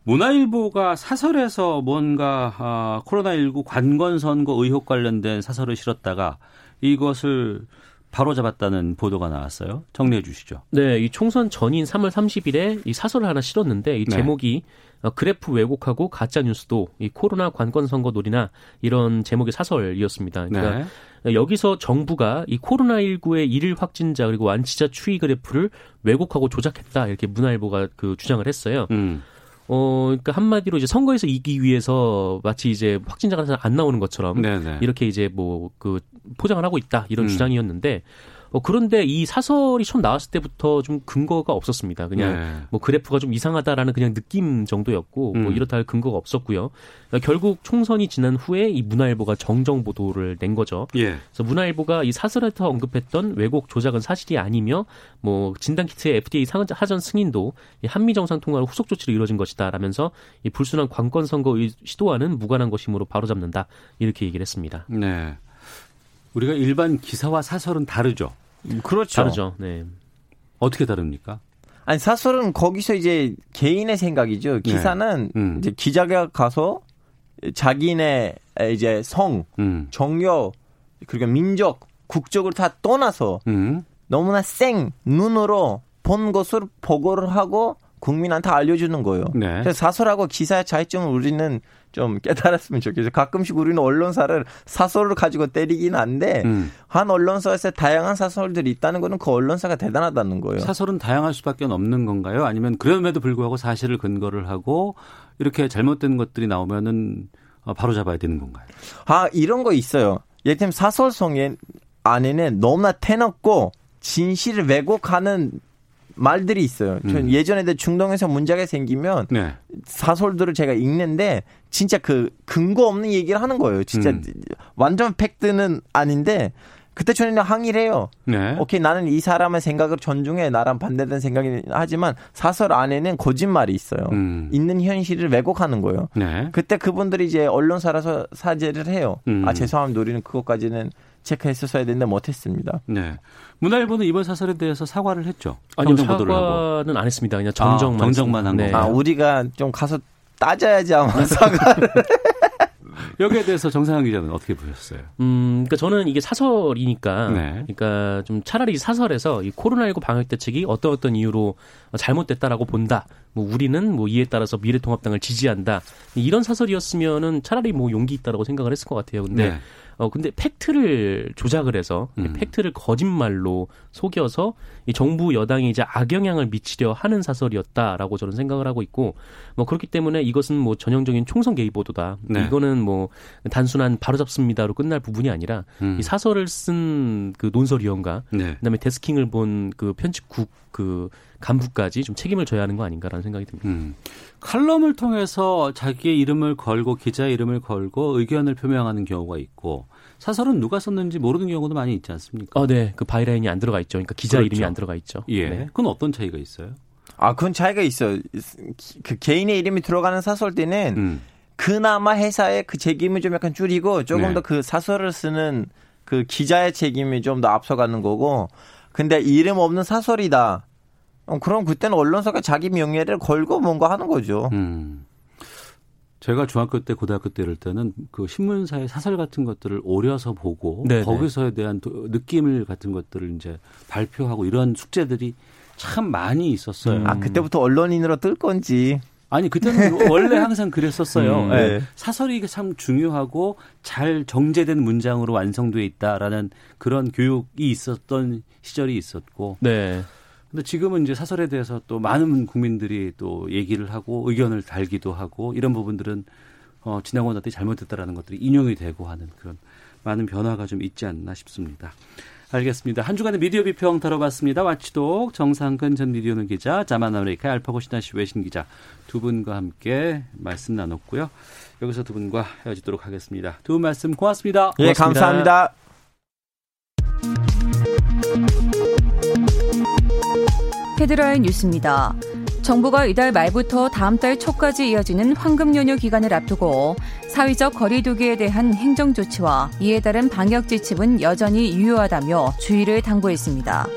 문화일보가 사설에서 뭔가 아, 코로나19 관건 선거 의혹 관련된 사설을 실었다가 이것을 바로 잡았다는 보도가 나왔어요. 정리해 주시죠. 네, 이 총선 전인 3월 30일에 이 사설을 하나 실었는데 이 네. 제목이 어, 그래프 왜곡하고 가짜 뉴스도 이 코로나 관건 선거 놀이나 이런 제목의 사설이었습니다. 그러니까 네. 여기서 정부가 이 코로나19의 일일 확진자 그리고 완치자 추이 그래프를 왜곡하고 조작했다 이렇게 문화일보가 그 주장을 했어요. 음. 어, 그러니까 한마디로 이제 선거에서 이기 위해서 마치 이제 확진자가 잘안 나오는 것처럼 네네. 이렇게 이제 뭐 그 포장을 하고 있다 이런 음. 주장이었는데 어, 그런데 이 사설이 처음 나왔을 때부터 좀 근거가 없었습니다. 그냥 네. 뭐 그래프가 좀 이상하다라는 그냥 느낌 정도였고 뭐 음. 이렇다 할 근거가 없었고요. 그러니까 결국 총선이 지난 후에 이 문화일보가 정정 보도를 낸 거죠. 예. 그래서 문화일보가 이 사설에서 언급했던 왜곡 조작은 사실이 아니며 뭐 진단 키트의 FDA 상- 하전 승인도 이 한미 정상 통화로 후속 조치로 이루어진 것이다라면서 이 불순한 관건 선거의 시도와는 무관한 것이므로 바로잡는다 이렇게 얘기를 했습니다. 네. 우리가 일반 기사와 사설은 다르죠. 그렇죠. 다르죠. 네. 어떻게 다릅니까? 아니 사설은 거기서 이제 개인의 생각이죠. 기사는 음. 이제 기자가 가서 자기네 이제 성, 음. 정여 그리고 민족, 국적을 다 떠나서 음. 너무나 생 눈으로 본 것을 보고를 하고 국민한테 알려주는 거예요. 네. 그래서 사설하고 기사의 차이점을 우리는 좀 깨달았으면 좋겠어요. 가끔씩 우리는 언론사를 사설을 가지고 때리긴 한데 음. 한 언론사에서 다양한 사설들이 있다는 거는 그 언론사가 대단하다는 거예요. 사설은 다양할 수밖에 없는 건가요? 아니면 그럼에도 불구하고 사실을 근거를 하고 이렇게 잘못된 것들이 나오면은 어, 바로 잡아야 되는 건가요? 아 이런 거 있어요. 예를 들면 사설성의 안에는 너무나 태놓고 진실을 왜곡하는 말들이 있어요. 전 음. 예전에도 중동에서 문제가 생기면 네. 사설들을 제가 읽는데 진짜 그 근거 없는 얘기를 하는 거예요. 진짜 음. 완전 팩트는 아닌데 그때 저는 항의를 해요. 네. 오케이 나는 이 사람의 생각을 존중해 나랑 반대되는 생각이 하지만 사설 안에는 거짓말이 있어요. 음. 있는 현실을 왜곡하는 거예요. 네. 그때 그분들이 이제 언론사라서 사죄를 해요. 음. 아 죄송합니다. 우리는 그것까지는 체크했었어야 되는데 못했습니다. 네. 문화일보는 이번 사설에 대해서 사과를 했죠. 아니요. 사과는 안 했습니다. 그냥 정정만 아, 정정만 한 했습니다. 거구나. 아 우리가 좀 가서 따져야지 아마 사과를. 여기에 대해서 정상환 기자는 어떻게 보셨어요? 음, 그러니까 저는 이게 사설이니까, 네. 그러니까 좀 차라리 사설에서 이 코로나19 방역 대책이 어떤 어떤 이유로 잘못됐다라고 본다. 뭐 우리는 뭐 이에 따라서 미래통합당을 지지한다. 이런 사설이었으면은 차라리 뭐 용기 있다라고 생각을 했을 것 같아요. 근데 네. 어 근데 팩트를 조작을 해서 음. 팩트를 거짓말로 속여서 이 정부 여당이 이제 악영향을 미치려 하는 사설이었다라고 저는 생각을 하고 있고 뭐 그렇기 때문에 이것은 뭐 전형적인 총선 개입 보도다. 네. 이거는 뭐 단순한 바로잡습니다로 끝날 부분이 아니라 음. 이 사설을 쓴 그 논설위원과 네. 그다음에 데스킹을 본 그 편집국 그 간부까지 좀 책임을 져야 하는 거 아닌가라는 생각이 듭니다. 음. 칼럼을 통해서 자기의 이름을 걸고 기자의 이름을 걸고 의견을 표명하는 경우가 있고 사설은 누가 썼는지 모르는 경우도 많이 있지 않습니까? 어, 네. 그 바이라인이 안 들어가 있죠. 그러니까 기자 그렇죠. 이름이 안 들어가 있죠. 예. 네. 그건 어떤 차이가 있어요? 아 그건 차이가 있어요. 그 개인의 이름이 들어가는 사설 때는 음. 그나마 회사의 그 책임을 좀 약간 줄이고 조금 네. 더그 사설을 쓰는 그 기자의 책임이 좀 더 앞서가는 거고 근데 이름 없는 사설이다. 어, 그럼 그때는 언론사가 자기 명예를 걸고 뭔가 하는 거죠. 음. 제가 중학교 때, 고등학교 때 이럴 때는 그 신문사의 사설 같은 것들을 오려서 보고 네네. 거기서에 대한 도- 느낌을 같은 것들을 이제 발표하고 이런 숙제들이 참 많이 있었어요. 음. 아 그때부터 언론인으로 뜰 건지. 아니 그때는 원래 항상 그랬었어요. 음, 예. 네. 사설이 참 중요하고 잘 정제된 문장으로 완성돼 있다라는 그런 교육이 있었던 시절이 있었고 네. 근데 지금은 이제 사설에 대해서 또 많은 국민들이 또 얘기를 하고 의견을 달기도 하고 이런 부분들은 어, 지나고 났더니 잘못됐다라는 것들이 인용이 되고 하는 그런 많은 변화가 좀 있지 않나 싶습니다. 알겠습니다. 한 주간의 미디어 비평 다뤄봤습니다. Watchdog 정상근 전 미디어오늘 기자, 자만 아메리카 알파고 시나씨 외신 기자 두 분과 함께 말씀 나눴고요. 여기서 두 분과 헤어지도록 하겠습니다. 두 분 말씀 고맙습니다. 예, 고맙습니다. 감사합니다. 헤드라인 뉴스입니다. 정부가 이달 말부터 다음 달 초까지 이어지는 황금 연휴 기간을 앞두고 사회적 거리두기에 대한 행정 조치와 이에 따른 방역 지침은 여전히 유효하다며 주의를 당부했습니다.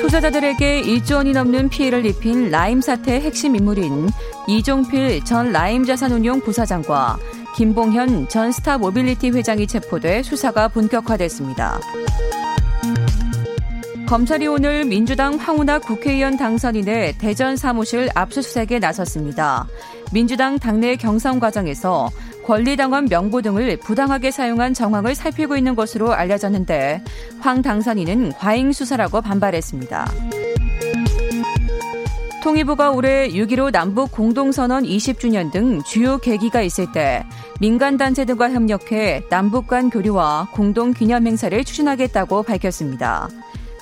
투자자들에게 1조 원이 넘는 피해를 입힌 라임 사태의 핵심 인물인 이종필 전 라임 자산운용 부사장과 김봉현 전 스타 모빌리티 회장이 체포돼 수사가 본격화됐습니다. 검찰이 오늘 민주당 황운하 국회의원 당선인의 대전 사무실 압수수색에 나섰습니다. 민주당 당내 경선 과정에서 권리당원 명부 등을 부당하게 사용한 정황을 살피고 있는 것으로 알려졌는데 황 당선인은 과잉 수사라고 반발했습니다. 통일부가 올해 6.15 남북 공동선언 20주년 등 주요 계기가 있을 때 민간단체 등과 협력해 남북 간 교류와 공동 기념 행사를 추진하겠다고 밝혔습니다.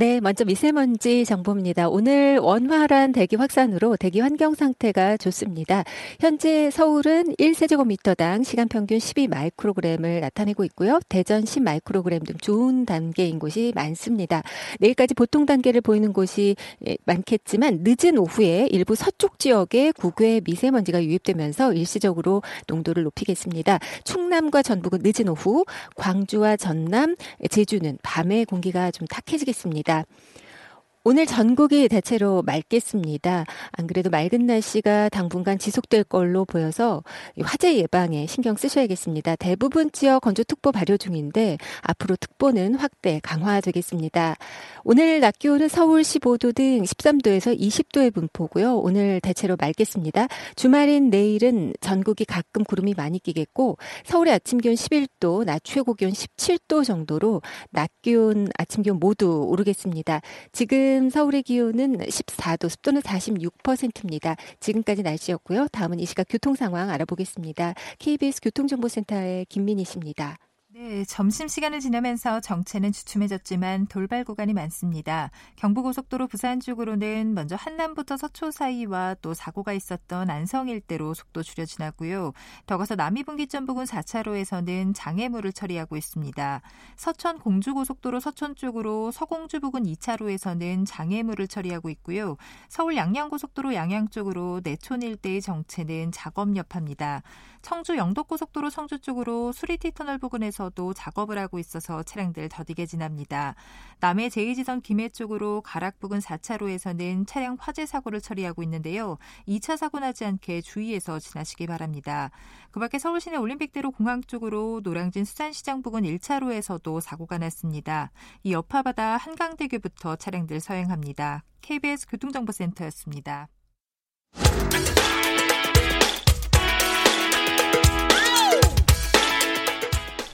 네, 먼저 미세먼지 정보입니다. 오늘 원활한 대기 확산으로 대기 환경 상태가 좋습니다. 현재 서울은 1세제곱미터당 시간 평균 12마이크로그램을 나타내고 있고요. 대전 10마이크로그램 등 좋은 단계인 곳이 많습니다. 내일까지 보통 단계를 보이는 곳이 예, 많겠지만 늦은 오후에 일부 서쪽 지역에 국외 미세먼지가 유입되면서 일시적으로 농도를 높이겠습니다. 충남과 전북은 늦은 오후, 광주와 전남, 제주는 밤에 공기가 좀 탁해지겠습니다. 있습니다. 오늘 전국이 대체로 맑겠습니다. 안 그래도 맑은 날씨가 당분간 지속될 걸로 보여서 화재 예방에 신경 쓰셔야겠습니다. 대부분 지역 건조특보 발효 중인데 앞으로 특보는 확대, 강화되겠습니다. 오늘 낮 기온은 서울 15도 등 13도에서 20도의 분포고요. 오늘 대체로 맑겠습니다. 주말인 내일은 전국이 가끔 구름이 많이 끼겠고 서울의 아침 기온 11도, 낮 최고 기온 17도 정도로 낮 기온, 아침 기온 모두 오르겠습니다. 지금 지금 서울의 기온은 14도, 습도는 46%입니다. 지금까지 날씨였고요. 다음은 이 시각 교통 상황 알아보겠습니다. KBS 교통정보센터의 김민희 씨입니다. 네, 점심시간을 지나면서 정체는 주춤해졌지만 돌발 구간이 많습니다. 경부고속도로 부산 쪽으로는 먼저 한남부터 서초 사이와 또 사고가 있었던 안성 일대로 속도 줄여 지나고요. 더 가서 남이분기점 부근 4차로에서는 장애물을 처리하고 있습니다. 서천 공주고속도로 서천 쪽으로 서공주 부근 2차로에서는 장애물을 처리하고 있고요. 서울 양양고속도로 양양 쪽으로 내촌 일대의 정체는 작업 여파입니다. 청주 영덕고속도로 청주 쪽으로 수리티 터널 부근에서 도 작업을 하고 있어서 차량들 더디게 지납니다. 남해 제2지선 김해 쪽으로 가락 부근 4차로에서는 차량 화재 사고를 처리하고 있는데요. 2차 사고 나지 않게 주의해서 지나시기 바랍니다. 그 밖에 서울시내 올림픽대로 공항 쪽으로 노량진 수산시장 부근 1차로에서도 사고가 났습니다. 이 여파바다 한강대교부터 차량들 서행합니다. KBS 교통정보센터였습니다.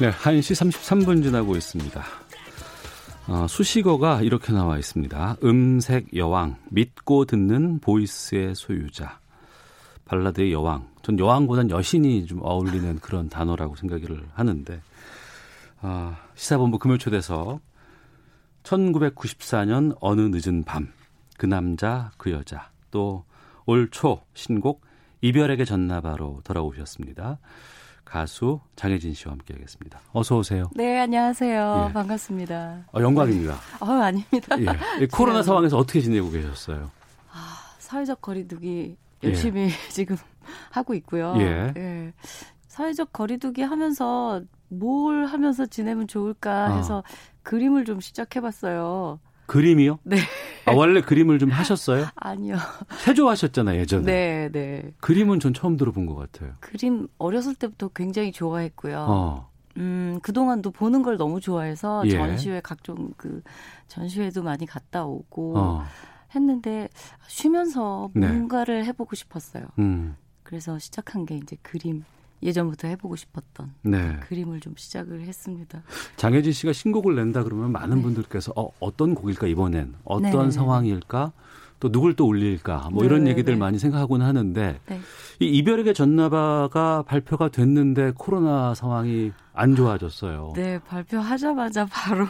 네, 1시 33분 지나고 있습니다. 어, 수식어가 이렇게 나와 있습니다. 음색 여왕, 믿고 듣는 보이스의 소유자. 발라드의 여왕. 전 여왕보단 여신이 좀 어울리는 그런 단어라고 생각을 하는데, 어, 시사본부 금요초대석 1994년 어느 늦은 밤, 그 남자, 그 여자, 또 올 초 신곡 이별에게 전나바로 돌아오셨습니다. 가수 장혜진 씨와 함께하겠습니다. 어서 오세요. 네, 안녕하세요. 예. 반갑습니다. 어, 영광입니다. 어, 아닙니다. 예. 코로나 상황에서 어떻게 지내고 계셨어요? 아, 사회적 거리두기 열심히 예. 지금 하고 있고요. 예. 예. 사회적 거리두기 하면서 뭘 하면서 지내면 좋을까 아. 해서 어. 그림을 좀 시작해봤어요. 그림이요? 네. 아, 원래 그림을 좀 하셨어요? 아니요. 체조하셨잖아요, 예전에. 네, 네. 그림은 전 처음 들어본 것 같아요. 그림 어렸을 때부터 굉장히 좋아했고요. 어. 음, 그동안도 보는 걸 너무 좋아해서 예. 전시회 각종 그 전시회도 많이 갔다 오고 어. 했는데 쉬면서 네. 뭔가를 네. 해보고 싶었어요. 음. 그래서 시작한 게 이제 그림. 예전부터 해보고 싶었던 네. 그림을 좀 시작을 했습니다. 장혜진 씨가 신곡을 낸다 그러면 많은 네. 분들께서 어, 어떤 곡일까 이번엔 어떤 네. 상황일까 또 누굴 또 울릴까 뭐 이런 네, 얘기들 네. 많이 생각하고는 하는데 네. 이 이별에게 전나바가 발표가 됐는데 코로나 상황이 안 좋아졌어요. 네, 발표하자마자 바로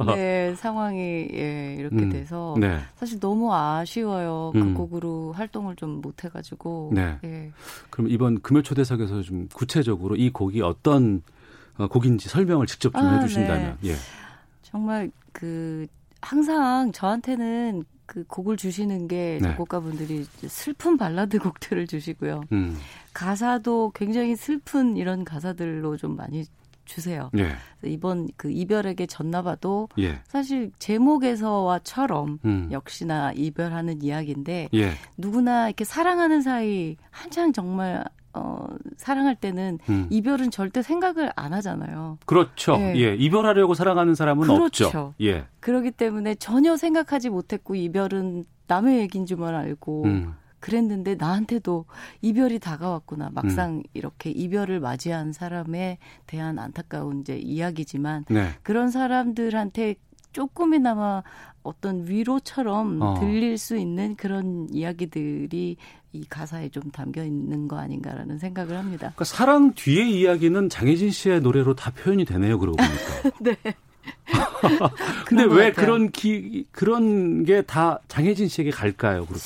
네 상황이 예 이렇게 음, 돼서 네. 사실 너무 아쉬워요. 음. 그 곡으로 활동을 좀 못 해가지고. 네. 예. 그럼 이번 금요 초대석에서 좀 구체적으로 이 곡이 어떤 어, 곡인지 설명을 직접 좀 아, 해주신다면 예. 정말 그 항상 저한테는 그 곡을 주시는 게 네. 작곡가분들이 슬픈 발라드 곡들을 주시고요. 음. 가사도 굉장히 슬픈 이런 가사들로 좀 많이 주세요. 예. 이번 그 이별에게 졌나봐도 예. 사실 제목에서와처럼 음. 역시나 이별하는 이야기인데 예. 누구나 이렇게 사랑하는 사이 한창 정말 어 사랑할 때는 음. 이별은 절대 생각을 안 하잖아요. 그렇죠. 예. 예. 이별하려고 사랑하는 사람은 그렇죠. 없죠. 예. 그렇기 때문에 전혀 생각하지 못했고 이별은 남의 얘기인 줄만 알고 음. 그랬는데 나한테도 이별이 다가왔구나. 막상 이렇게 이별을 맞이한 사람에 대한 안타까운 이제 이야기지만 네. 그런 사람들한테 조금이나마 어떤 위로처럼 어. 들릴 수 있는 그런 이야기들이 이 가사에 좀 담겨 있는 거 아닌가라는 생각을 합니다. 그러니까 사랑 뒤의 이야기는 장혜진 씨의 노래로 다 표현이 되네요. 그러고 보니까. 네. 근데 왜 같아요. 그런 기 그런 게 다 장혜진 씨에게 갈까요? 그렇게?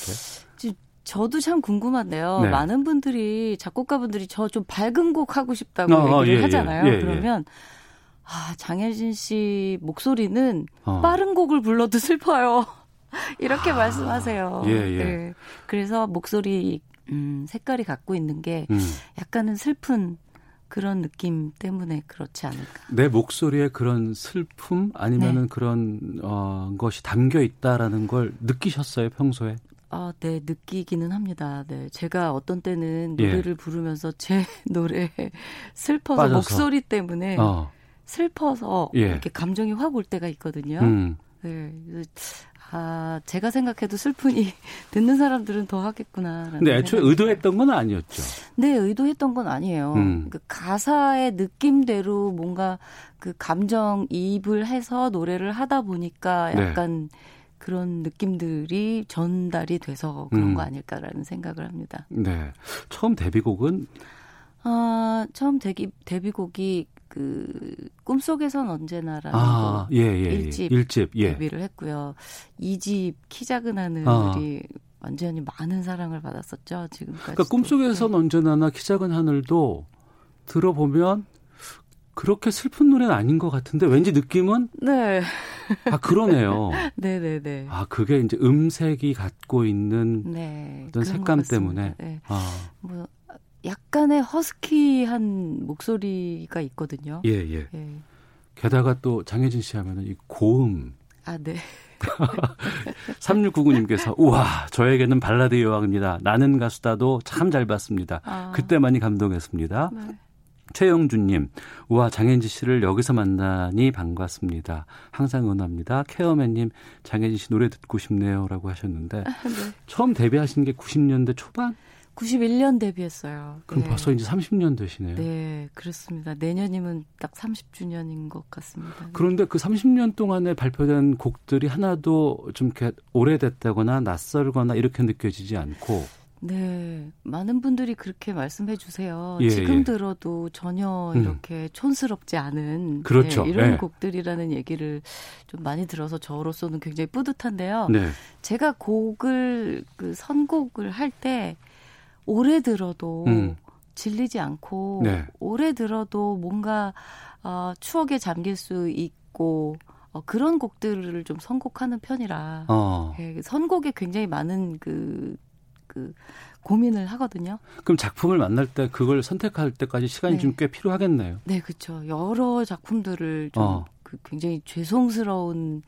지- 저도 참 궁금한데요. 네. 많은 분들이 작곡가분들이 저 좀 밝은 곡 하고 싶다고 어, 얘기를 예, 예. 하잖아요. 예, 예. 그러면 아 장혜진 씨 목소리는 어. 빠른 곡을 불러도 슬퍼요. 이렇게 말씀하세요. 예, 예. 네. 그래서 목소리 음, 색깔이 갖고 있는 게 음. 약간은 슬픈 그런 느낌 때문에 그렇지 않을까. 내 목소리에 그런 슬픔 아니면은 네. 그런 어, 것이 담겨 있다라는 걸 느끼셨어요 평소에? 아, 네, 느끼기는 합니다. 네. 제가 어떤 때는 예. 노래를 부르면서 제 노래에 슬퍼서 빠져서. 목소리 때문에 어. 슬퍼서 예. 이렇게 감정이 확 올 때가 있거든요. 음. 네. 아, 제가 생각해도 슬프니 듣는 사람들은 더 하겠구나. 근데 애초에 의도했던 건 아니었죠. 네, 의도했던 건 아니에요. 음. 그 가사의 느낌대로 뭔가 그 감정 이입을 해서 노래를 하다 보니까 네. 약간 그런 느낌들이 전달이 돼서 그런 음. 거 아닐까라는 생각을 합니다. 네. 처음 데뷔곡은 아, 처음 데뷔, 데뷔곡이 그 꿈속에선 언제나라는 아, 곡 예, 예, 예. 일집 일집, 예. 데뷔를 했고요. 2집 키 작은 하늘이 아. 완전히 많은 사랑을 받았었죠. 지금까지. 그러니까 꿈속에선 언제나나 키 작은 하늘도 들어보면 그렇게 슬픈 노래는 아닌 것 같은데 왠지 느낌은 네. 아 그러네요. 네, 네, 네. 아 그게 이제 음색이 갖고 있는 네. 어떤 색감. 때문에 네. 아, 뭐 약간의 허스키한 목소리가 있거든요. 예, 예. 예. 게다가 또 장혜진 씨 하면은 이 고음 아, 네. 3699님께서 우와 저에게는 발라드 여왕입니다. 나는 가수다도 참 잘 봤습니다. 아. 그때만이 감동했습니다. 네. 최영준님, 우와 장혜진 씨를 여기서 만나니 반갑습니다. 항상 응원합니다. 케어맨님, 장혜진 씨 노래 듣고 싶네요 라고 하셨는데 네. 처음 데뷔하신 게 90년대 초반? 91년 데뷔했어요. 그럼 네. 벌써 이제 30년 되시네요. 네, 그렇습니다. 내년이면 딱 30주년인 것 같습니다. 그런데 그 30년 동안에 발표된 곡들이 하나도 좀 이렇게 오래됐다거나 낯설거나 이렇게 느껴지지 않고 네, 많은 분들이 그렇게 말씀해 주세요. 예, 지금 예. 들어도 전혀 음. 이렇게 촌스럽지 않은 그렇죠. 네, 이런 예. 곡들이라는 얘기를 좀 많이 들어서 저로서는 굉장히 뿌듯한데요. 네. 제가 곡을 그 선곡을 할 때 오래 들어도 음. 질리지 않고 네. 오래 들어도 뭔가 어, 추억에 잠길 수 있고 어, 그런 곡들을 좀 선곡하는 편이라 어. 예, 선곡에 굉장히 많은 그, 그 고민을 하거든요. 그럼 작품을 만날 때 그걸 선택할 때까지 시간이 네. 좀꽤 필요하겠네요. 네, 그렇죠. 여러 작품들을 좀 어. 그 굉장히 죄송스러운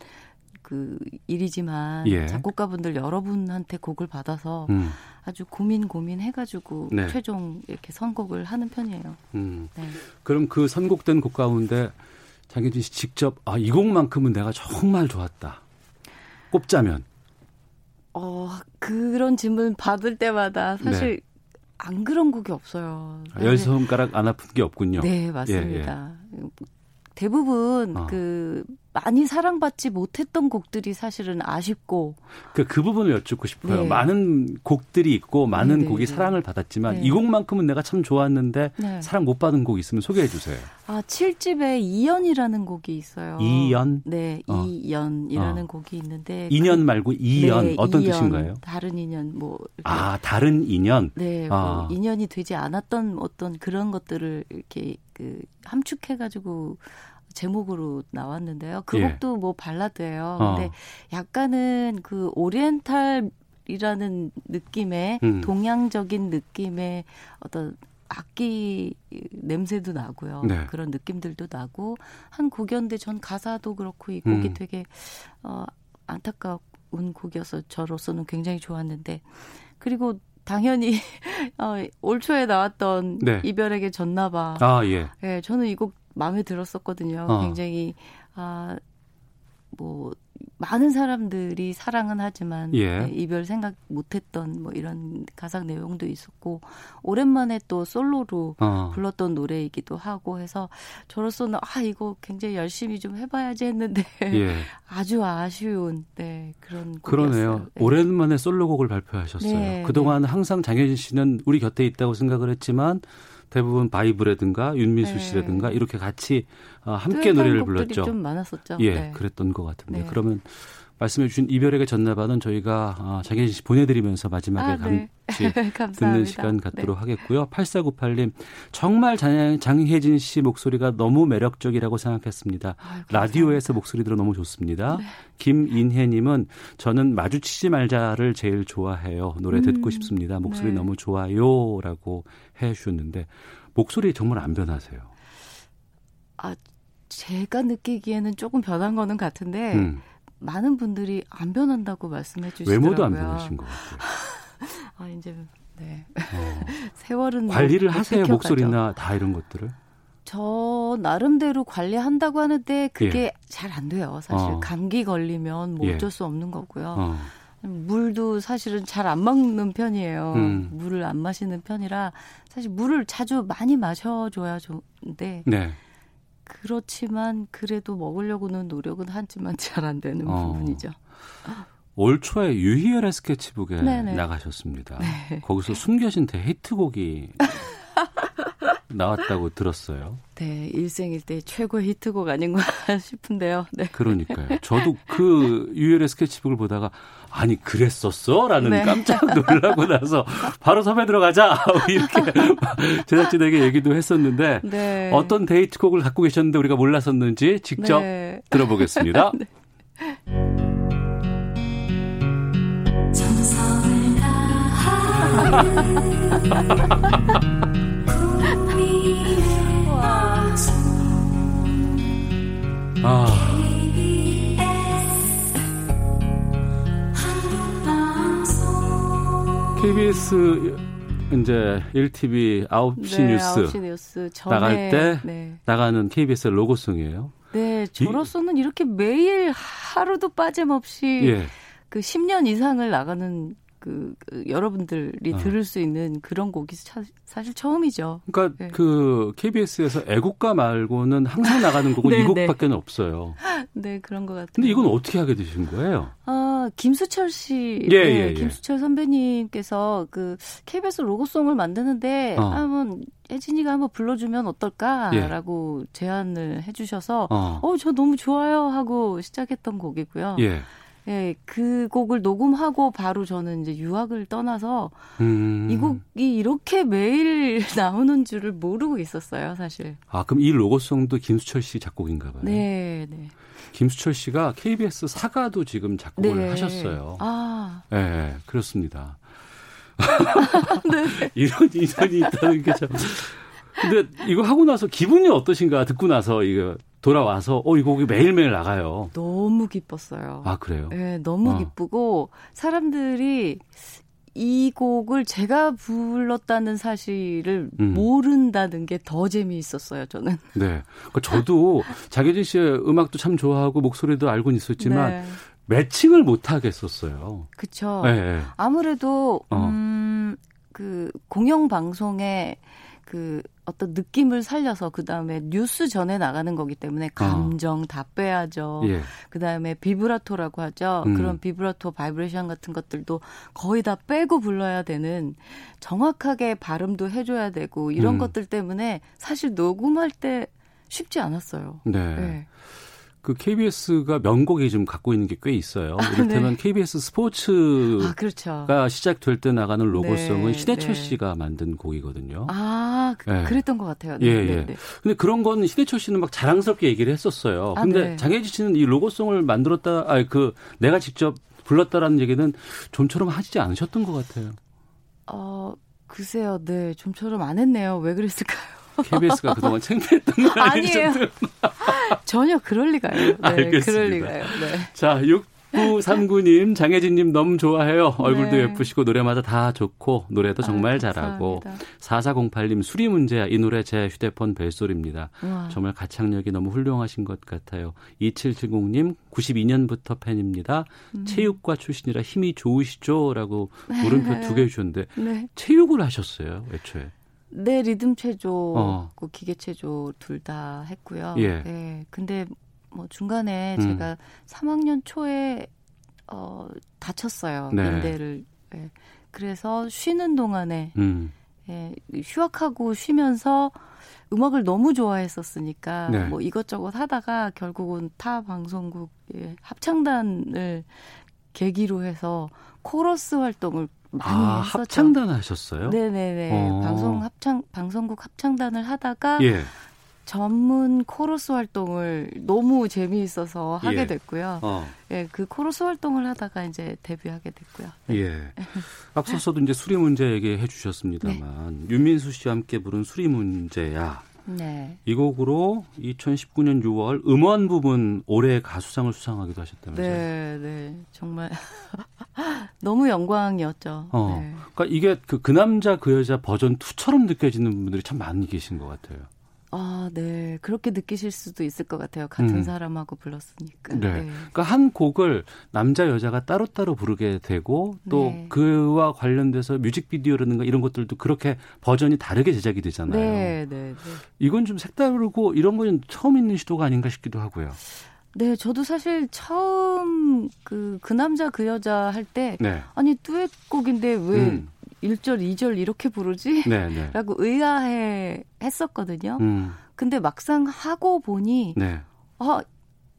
그 일이지만 예. 작곡가분들 여러분한테 곡을 받아서 음. 아주 고민 고민 해가지고 네. 최종 이렇게 선곡을 하는 편이에요. 음. 네. 그럼 그 선곡된 곡 가운데 장혜진 씨 직접 아, 이 곡만큼은 내가 정말 좋았다. 꼽자면 어 그런 질문 받을 때마다 사실 안 그런 곡이 없어요. 아, 열 손가락 안 아픈 게 없군요. 네, 예, 맞습니다. 대부분 어. 그 많이 사랑받지 못했던 곡들이 사실은 아쉽고 그, 그 부분을 여쭙고 싶어요. 네. 많은 곡들이 있고 많은 네네. 곡이 사랑을 받았지만 네. 이 곡만큼은 내가 참 좋았는데 네. 사랑 못 받은 곡 있으면 소개해 주세요. 아, 7집에 이연이라는 곡이 있어요. 이연? 네, 어. 이연이라는 어. 곡이 있는데 인연 그, 말고 이연 네, 어떤 이연, 뜻인가요? 다른 인연 뭐 아, 다른 인연. 네, 아. 뭐 인연이 되지 않았던 어떤 그런 것들을 이렇게 그 함축해 가지고 제목으로 나왔는데요. 그 예. 곡도 뭐 발라드예요. 어. 근데 약간은 그 오리엔탈 이라는 느낌의 음. 동양적인 느낌의 어떤 악기 냄새도 나고요. 네. 그런 느낌들도 나고 한 곡이었는데 전 가사도 그렇고 이 곡이 음. 되게 어 안타까운 곡이어서 저로서는 굉장히 좋았는데 그리고 당연히 어, 올 초에 나왔던 네. 이별에게 졌나봐. 아 예. 예, 저는 이 곡 마음에 들었었거든요. 어. 굉장히 아 뭐 많은 사람들이 사랑은 하지만 예. 네, 이별 생각 못했던 뭐 이런 가사 내용도 있었고 오랜만에 또 솔로로 어. 불렀던 노래이기도 하고 해서 저로서는 아 이거 굉장히 열심히 좀 해봐야지 했는데 예. 아주 아쉬운 네 그런 그러네요. 네. 오랜만에 솔로곡을 발표하셨어요. 네, 그동안 네. 항상 장혜진 씨는 우리 곁에 있다고 생각을 했지만 대부분 바이브라든가 윤미수 네. 씨라든가 이렇게 같이 어, 함께 노래를 불렀죠. 좀 많았었죠. 예, 네. 그랬던 것 같은데 네. 그러면 말씀해 주신 이별에게 전나바는 저희가 어, 장혜진 씨 보내드리면서 마지막에 아, 네. 같이 듣는 시간 갖도록 네. 하겠고요. 8498님 정말 장, 장혜진 씨 목소리가 너무 매력적이라고 생각했습니다. 아유, 라디오에서 목소리 들어 너무 좋습니다. 네. 김인혜님은 저는 마주치지 말자를 제일 좋아해요. 노래 듣고 음, 싶습니다. 목소리 네. 너무 좋아요라고 해 주셨는데 목소리 정말 안 변하세요. 아 제가 느끼기에는 조금 변한 거는 같은데. 음. 많은 분들이 안 변한다고 말씀해 주시더라고요. 외모도 안 변하신 것 같아요. 아 이제 네 어. 세월은 관리를 뭐 하세요 목소리나 다 이런 것들을. 저 나름대로 관리한다고 하는데 그게 예. 잘안 돼요. 사실 어. 감기 걸리면 뭐 예. 어쩔 수 없는 거고요. 어. 물도 사실은 잘 안 먹는 편이에요. 음. 물을 안 마시는 편이라 사실 물을 자주 많이 마셔줘야 좋은데 네. 그렇지만 그래도 먹으려고는 노력은 하지만 잘 안 되는 어. 부분이죠. 올 초에 유희열의 스케치북에 네네. 나가셨습니다. 네. 거기서 숨겨진 데히트곡이 나왔다고 들었어요. 네, 일생일 때 최고의 히트곡 아닌가 싶은데요. 네. 그러니까요. 저도 그 유열의 스케치북을 보다가 아니 그랬었어? 라는 네. 깜짝 놀라고 나서 바로 섭외 들어가자 이렇게 제작진에게 얘기도 했었는데 네. 어떤 데이트곡을 갖고 계셨는데 우리가 몰랐었는지 직접 네. 들어보겠습니다. 아. KBS 이제 1TV 9시 네, 뉴스, 9시 뉴스 전에, 나갈 때 네. 나가는 KBS 로고송이에요. 네, 저로서는 이, 렇게 매일 하루도 빠짐없이 예. 그 10년 이상을 나가는 그, 그 여러분들이 어. 들을 수 있는 그런 곡이 차, 사실 처음이죠. 그러니까 네. 그 KBS에서 애국가 말고는 항상 나가는 곡은 네, 이 곡밖에 는 네. 없어요. 네, 그런 것 같아요. 근데 이건 어떻게 하게 되신 거예요? 아, 김수철 씨, 예, 네, 예, 예. 김수철 선배님께서 그 KBS 로고송을 만드는데 어. 한번 혜진이가 한번 불러주면 어떨까라고 예. 제안을 해주셔서 어. 어, 저 너무 좋아요 하고 시작했던 곡이고요. 예. 예, 그 곡을 녹음하고 바로 저는 이제 유학을 떠나서 음. 이 곡이 이렇게 매일 나오는 줄을 모르고 있었어요, 사실. 아, 그럼 이 로고송도 김수철 씨 작곡인가 봐요. 네, 네. 김수철 씨가 KBS 사가도 지금 작곡을 네. 하셨어요. 아. 네, 그렇습니다. 네. 이런 인연이 있다는 게 참. 근데 이거 하고 나서 기분이 어떠신가 듣고 나서 이거 돌아와서 어 이 곡이 매일매일 나가요. 너무 기뻤어요. 아 그래요? 네, 너무 어. 기쁘고 사람들이 이 곡을 제가 불렀다는 사실을 음. 모른다는 게 더 재미있었어요, 저는. 네. 그러니까 저도 자기진 씨의 음악도 참 좋아하고 목소리도 알고는 있었지만 네. 매칭을 못 하겠었어요. 그렇죠. 네. 아무래도 어. 음, 그 공영 방송에 그 어떤 느낌을 살려서 그 다음에 뉴스 전에 나가는 거기 때문에 감정 어. 다 빼야죠. 예. 그 다음에 비브라토라고 하죠. 음. 그런 비브라토 바이브레이션 같은 것들도 거의 다 빼고 불러야 되는 정확하게 발음도 해줘야 되고 이런 음. 것들 때문에 사실 녹음할 때 쉽지 않았어요. 네. 네. 그 KBS가 명곡이 좀 갖고 있는 게 꽤 있어요. 아, 이를테면 네. KBS 스포츠가 아, 그렇죠. 시작될 때 나가는 로고송은 네, 신해철 네. 씨가 만든 곡이거든요. 아, 그, 네. 랬던 것 같아요. 네, 예, 네, 예. 네. 근데 그런 건 신해철 씨는 막 자랑스럽게 얘기를 했었어요. 아, 근데 네. 장혜지 씨는 이 로고송을 만들었다, 아니 그 내가 직접 불렀다라는 얘기는 좀처럼 하지 않으셨던 것 같아요. 어, 글쎄요, 네, 좀처럼 안 했네요. 왜 그랬을까요? KBS가 그동안 창피했던 거 아니에요? 전혀 그럴 리가요. 네, 알겠습니다. 그럴 리가요. 네. 자, 6939님, 장혜진님 너무 좋아해요. 얼굴도 네. 예쁘시고 노래마다 다 좋고 노래도 정말 아, 잘하고 4408님 수리 문제야 이 노래 제 휴대폰 벨소리입니다. 우와. 정말 가창력이 너무 훌륭하신 것 같아요. 2770님 92년부터 팬입니다. 음. 체육과 출신이라 힘이 좋으시죠 라고 물음표 두 개 주셨는데 네. 체육을 하셨어요 애초에. 네, 리듬 체조, 어. 그 기계 체조 둘 다 했고요. 예. 네. 근데 뭐 중간에 음. 제가 3학년 초에 어 다쳤어요. 네. 인대를. 네. 그래서 쉬는 동안에 음. 예, 휴학하고 쉬면서 음악을 너무 좋아했었으니까 네. 뭐 이것저것 하다가 결국은 타 방송국 예, 합창단을 계기로 해서 코러스 활동을 많이 아, 했었죠. 합창단 하셨어요? 네네네. 어. 방송 합창 방송국 합창단을 하다가 예. 전문 코러스 활동을 너무 재미있어서 하게 예. 됐고요. 어. 예, 그 코러스 활동을 하다가 이제 데뷔하게 됐고요. 네. 예. 앞서서도 이제 수리 문제 얘기해 주셨습니다만 네. 윤민수 씨와 함께 부른 수리 문제야. 네. 이 곡으로 2019년 6월 음원 부분 올해 가수상을 수상하기도 하셨다면서요? 네, 네. 정말 너무 영광이었죠. 어. 네. 그러니까 이게 그, 그 남자 그 여자 버전 2처럼 느껴지는 분들이 참 많이 계신 것 같아요. 아, 네. 그렇게 느끼실 수도 있을 것 같아요. 같은 음. 사람하고 불렀으니까. 네. 네. 그러니까 한 곡을 남자 여자가 따로따로 부르게 되고 또 네. 그와 관련돼서 뮤직비디오라든가 이런 것들도 그렇게 버전이 다르게 제작이 되잖아요. 네, 네, 네. 이건 좀 색다르고 이런 건 처음 있는 시도가 아닌가 싶기도 하고요. 네, 저도 사실 처음 그, 그 남자 그 여자 할때 네. 아니 듀엣곡인데 왜 음. 1절, 2절 이렇게 부르지? 네, 네. 라고 의아해 했었거든요. 음. 근데 막상 하고 보니 네. 아,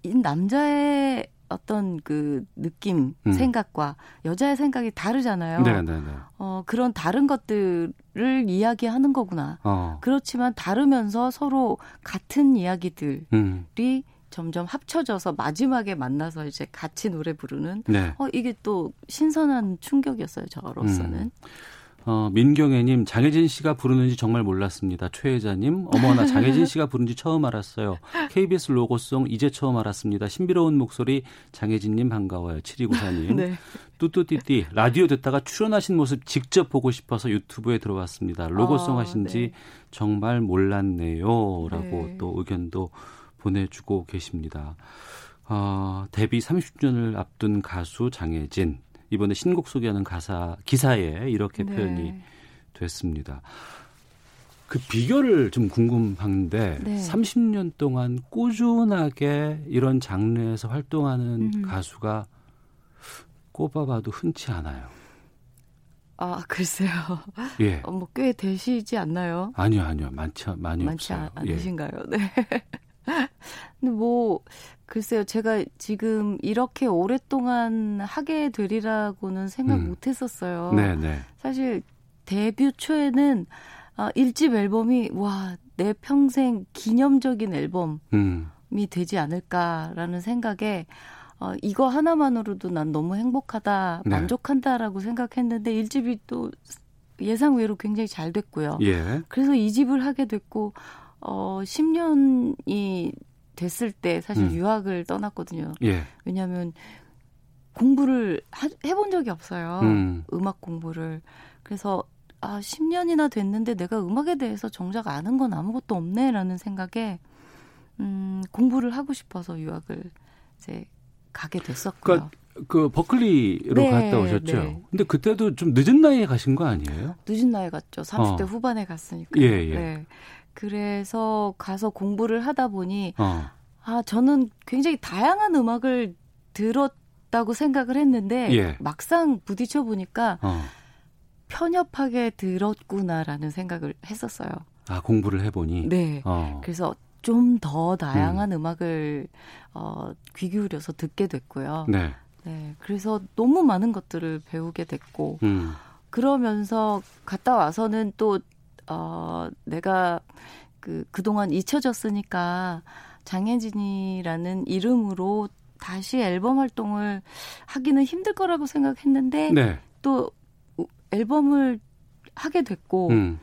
이 남자의 어떤 그 느낌, 음. 생각과 여자의 생각이 다르잖아요. 네, 네, 네. 어, 그런 다른 것들을 이야기하는 거구나. 어. 그렇지만 다르면서 서로 같은 이야기들이 음. 점점 합쳐져서 마지막에 만나서 이제 같이 노래 부르는 네. 어 이게 또 신선한 충격이었어요 저로서는. 음. 어, 민경애님, 장혜진 씨가 부르는지 정말 몰랐습니다. 최혜자님, 어머나 장혜진 씨가 부른지 처음 알았어요. KBS 로고송 이제 처음 알았습니다. 신비로운 목소리 장혜진님 반가워요. 7294님. 네. 뚜뚜띠띠, 라디오 듣다가 출연하신 모습 직접 보고 싶어서 유튜브에 들어왔습니다. 로고송 아, 하신지 네. 정말 몰랐네요. 라고 네. 또 의견도 보내주고 계십니다. 어, 데뷔 30주년을 앞둔 가수 장혜진. 이번에 신곡 소개하는 가사, 기사에 이렇게 네. 표현이 됐습니다. 그 비결을 좀 궁금한데 네. 30년 동안 꾸준하게 이런 장르에서 활동하는 음. 가수가 꼽아봐도 흔치 않아요. 아 글쎄요. 예. 어, 뭐꽤 되시지 않나요? 아니요, 아니요, 많지 많이 많지 없어요. 않으신가요? 예. 네. 근데 뭐 글쎄요, 제가 지금 이렇게 오랫동안 하게 되리라고는 생각 음. 못 했었어요. 네네. 사실 데뷔 초에는 아, 1집 앨범이 와, 내 평생 기념적인 앨범이 음. 되지 않을까라는 생각에 어, 이거 하나만으로도 난 너무 행복하다, 네. 만족한다라고 생각했는데 1집이 또 예상 외로 굉장히 잘 됐고요. 예. 그래서 2집을 하게 됐고 어 10년이 됐을 때 사실 음. 유학을 떠났거든요. 예. 왜냐하면 공부를 하, 해본 적이 없어요. 음. 음악 공부를. 그래서 아 10년이나 됐는데 내가 음악에 대해서 정작 아는 건 아무것도 없네라는 생각에 음, 공부를 하고 싶어서 유학을 이제 가게 됐었고요. 그러니까 그 버클리로 네, 갔다 오셨죠. 네. 근데 그때도 좀 늦은 나이에 가신 거 아니에요? 늦은 나이에 갔죠. 30대 어. 후반에 갔으니까. 예, 예. 네. 그래서 가서 공부를 하다 보니 어. 아 저는 굉장히 다양한 음악을 들었다고 생각을 했는데 예. 막상 부딪혀 보니까 어. 편협하게 들었구나라는 생각을 했었어요. 아 공부를 해보니. 네. 어. 그래서 좀 더 다양한 음. 악을 어, 귀 기울여서 듣게 됐고요. 네. 네. 그래서 너무 많은 것들을 배우게 됐고 음. 그러면서 갔다 와서는 또 어, 내가 그 그동안 잊혀졌으니까 장혜진이라는 이름으로 다시 앨범 활동을 하기는 힘들 거라고 생각했는데 네. 또 앨범을 하게 됐고 음.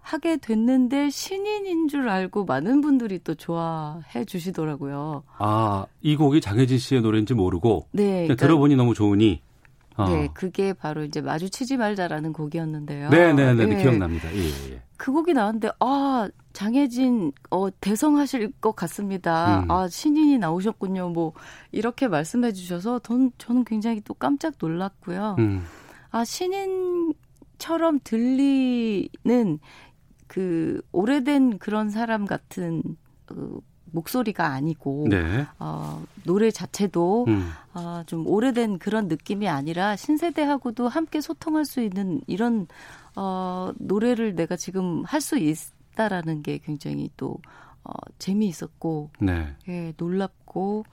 하게 됐는데 신인인 줄 알고 많은 분들이 또 좋아해 주시더라고요. 아, 이 곡이 장혜진 씨의 노래인지 모르고 네, 그러니까, 들어보니 너무 좋으니 어. 네, 그게 바로 이제 마주치지 말자라는 곡이었는데요. 네, 네, 네, 네. 기억납니다. 예, 예. 그 곡이 나왔는데 아 장혜진 어 대성하실 것 같습니다. 음. 아 신인이 나오셨군요. 뭐 이렇게 말씀해 주셔서 전, 저는 굉장히 또 깜짝 놀랐고요. 음. 아 신인처럼 들리는 그 오래된 그런 사람 같은 그 목소리가 아니고 네. 어, 노래 자체도 음. 어, 좀 오래된 그런 느낌이 아니라 신세대하고도 함께 소통할 수 있는 이런 어, 노래를 내가 지금 할 수 있다라는 게 굉장히 또 어, 재미있었고 네. 예, 놀랍고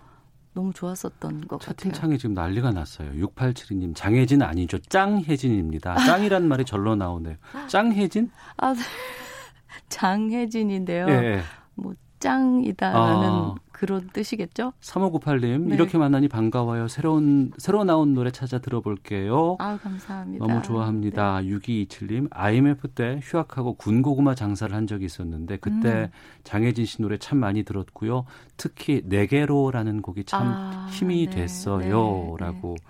너무 좋았었던 것 같아요. 채팅창에 지금 난리가 났어요. 6872님 장혜진 아니죠. 짱혜진입니다. 짱이란 말이 절로 나오네요. 짱혜진? 아, 네. 장혜진인데요. 예. 뭐 짱이다라는 아. 그런 뜻이겠죠? 3598님 네. 이렇게 만나니 반가워요. 새로운 새로 나온 노래 찾아 들어볼게요. 아 감사합니다. 너무 좋아합니다. 네. 6227님 IMF 때 휴학하고 군고구마 장사를 한 적이 있었는데 그때 음. 장혜진 씨 노래 참 많이 들었고요. 특히 내게로라는 곡이 참 아, 힘이 네. 됐어요 라고 네.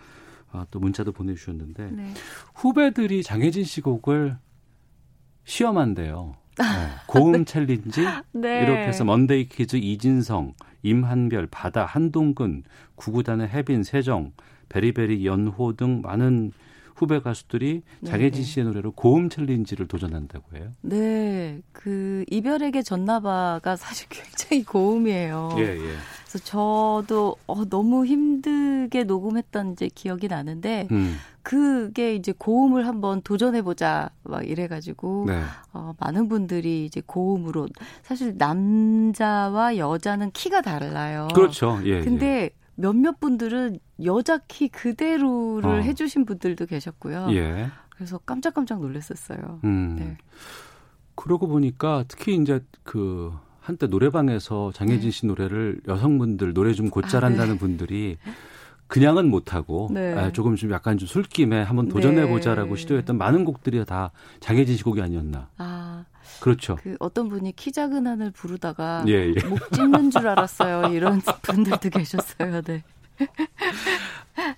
아, 또 문자도 보내주셨는데 네. 후배들이 장혜진 씨 곡을 시험한대요. 네. 고음 챌린지 네. 이렇게 해서 먼데이 키즈 이진성, 임한별, 바다, 한동근, 구구단의 혜빈, 세정, 베리베리, 연호 등 많은 후배 가수들이 네, 장혜진 네. 씨의 노래로 고음 챌린지를 도전한다고 해요. 네, 그 이별에게 졌나봐가 사실 굉장히 고음이에요. 예, 예. 그래서 저도 어, 너무 힘들게 녹음했던 이제 기억이 나는데 음. 그게 이제 고음을 한번 도전해 보자 막 이래 가지고 네. 어, 많은 분들이 이제 고음으로 사실 남자와 여자는 키가 달라요. 그렇죠. 예, 근데 예. 몇몇 분들은 여자 키 그대로를 어. 해주신 분들도 계셨고요. 예. 그래서 깜짝깜짝 놀랐었어요. 음. 네. 그러고 보니까 특히 이제 그 한때 노래방에서 장혜진 네. 씨 노래를 여성분들 노래 좀 곧잘한다는 아, 네. 분들이 그냥은 못하고 네. 아, 조금 좀 약간 좀 술김에 한번 도전해보자라고 네. 시도했던 많은 곡들이 다 장혜진 씨 곡이 아니었나. 아. 그렇죠. 그 어떤 분이 키 작은 하늘 부르다가 예, 예. 목 찢는 줄 알았어요. 이런 분들도 계셨어요. 네.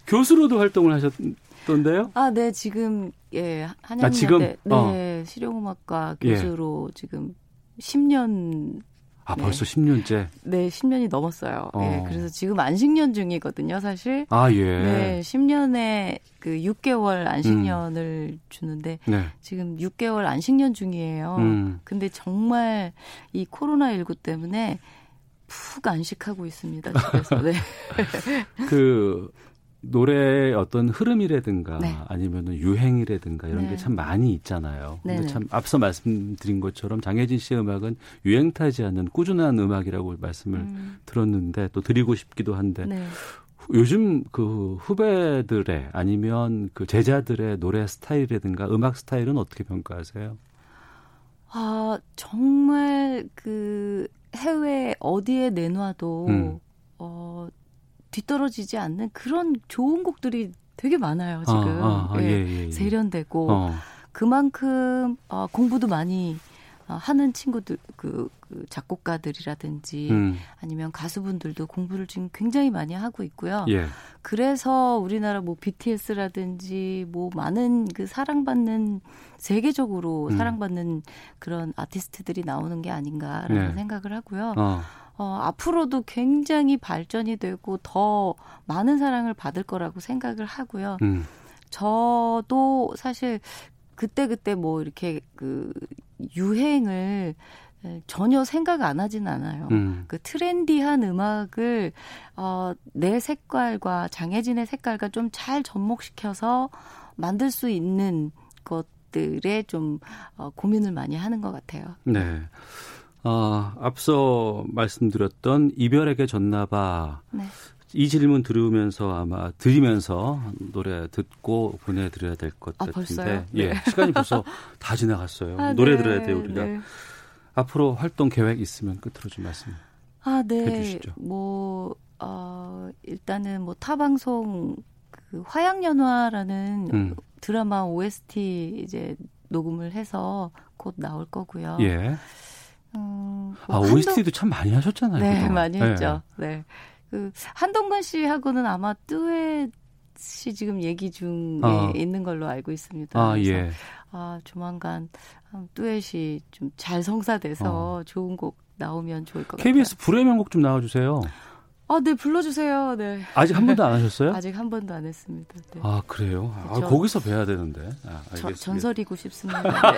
교수로도 활동을 하셨던데요? 아, 네. 지금 예 한양대 아, 지금? 네 어. 실용음악과 교수로 예. 지금 10년 아, 네. 벌써 10년째? 네, 10년이 넘었어요. 어. 예, 그래서 지금 안식년 중이거든요, 사실. 아, 예. 네, 10년에 그 6개월 안식년을 음. 주는데 네. 지금 6개월 안식년 중이에요. 음. 근데 정말 이 코로나19 때문에 푹 안식하고 있습니다, 집에서. 네. 그 노래의 어떤 흐름이라든가 네. 아니면은 유행이라든가 이런 네. 게참 많이 있잖아요. 근데 참 앞서 말씀드린 것처럼 장혜진 씨의 음악은 유행 타지 않는 꾸준한 음악이라고 말씀을 음. 들었는데 또 드리고 싶기도 한데 네. 요즘 그 후배들의 아니면 그 제자들의 노래 스타일이라든가 음악 스타일은 어떻게 평가하세요? 아, 정말 그 해외 어디에 내놔도 음. 어 뒤떨어지지 않는 그런 좋은 곡들이 되게 많아요 지금 아, 아, 아, 예, 예, 예. 세련되고 어. 그만큼 어, 공부도 많이 어, 하는 친구들 그, 그 작곡가들이라든지 음. 아니면 가수분들도 공부를 지금 굉장히 많이 하고 있고요. 예. 그래서 우리나라 뭐 BTS라든지 뭐 많은 그 사랑받는 세계적으로 음. 사랑받는 그런 아티스트들이 나오는 게 아닌가라는 네. 생각을 하고요. 어. 어, 앞으로도 굉장히 발전이 되고 더 많은 사랑을 받을 거라고 생각을 하고요. 음. 저도 사실 그때 그때 뭐 이렇게 그 유행을 전혀 생각 안 하진 않아요. 음. 그 트렌디한 음악을 어, 내 색깔과 장혜진의 색깔과 좀 잘 접목시켜서 만들 수 있는 것들에 좀 어, 고민을 많이 하는 것 같아요. 네. 어, 앞서 말씀드렸던 이별에게 졌나봐. 네. 이 질문 들으면서 아마 들으면서 노래 듣고 보내드려야 될것 아, 같은데, 예, 네. 시간이 벌써 다 지나갔어요. 아, 노래 네, 들어야 돼요 우리가. 네. 앞으로 활동 계획 있으면 끝으로 좀 말씀. 아, 네. 해주시죠. 뭐 어, 일단은 뭐 타방송 그 화양연화라는 음. 드라마 OST 이제 녹음을 해서 곧 나올 거고요. 예. 음, 뭐 아, OST도 참 많이 하셨잖아요. 네, 그동안. 많이 했죠. 네. 네. 그 한동건 씨하고는 아마 듀엣이 지금 얘기 중에 어. 있는 걸로 알고 있습니다. 아, 예. 아, 조만간 듀엣이 좀 잘 성사돼서 어. 좋은 곡 나오면 좋을 것 KBS 같아요. KBS 불의 명곡 좀 나와주세요. 아, 네, 불러주세요. 네. 아직 한 번도 안 하셨어요? 아직 한 번도 안 했습니다. 네. 아, 그래요? 아, 거기서 뵈야 되는데. 아, 저, 전설이고 싶습니다.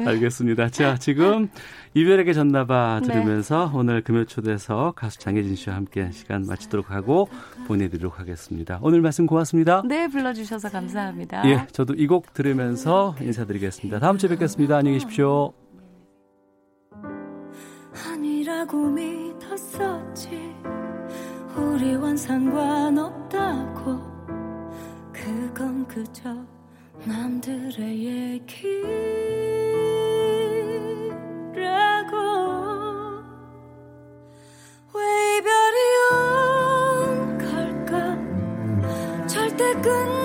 네. 알겠습니다. 자, 지금 이별에게 졌나봐 네. 들으면서 네. 오늘 금요 초대서 가수 장혜진 씨와 함께 시간 마치도록 하고 보내드리도록 하겠습니다. 오늘 말씀 고맙습니다. 네, 불러주셔서 감사합니다. 예, 저도 이 곡 들으면서 인사드리겠습니다. 다음 주에 뵙겠습니다. 안녕히 계십시오. 아니라고 믿었었지. 우리와 상관없다고. 그건 그저 남들의 얘기라고. 왜 이별이 온 걸까? 절대 끝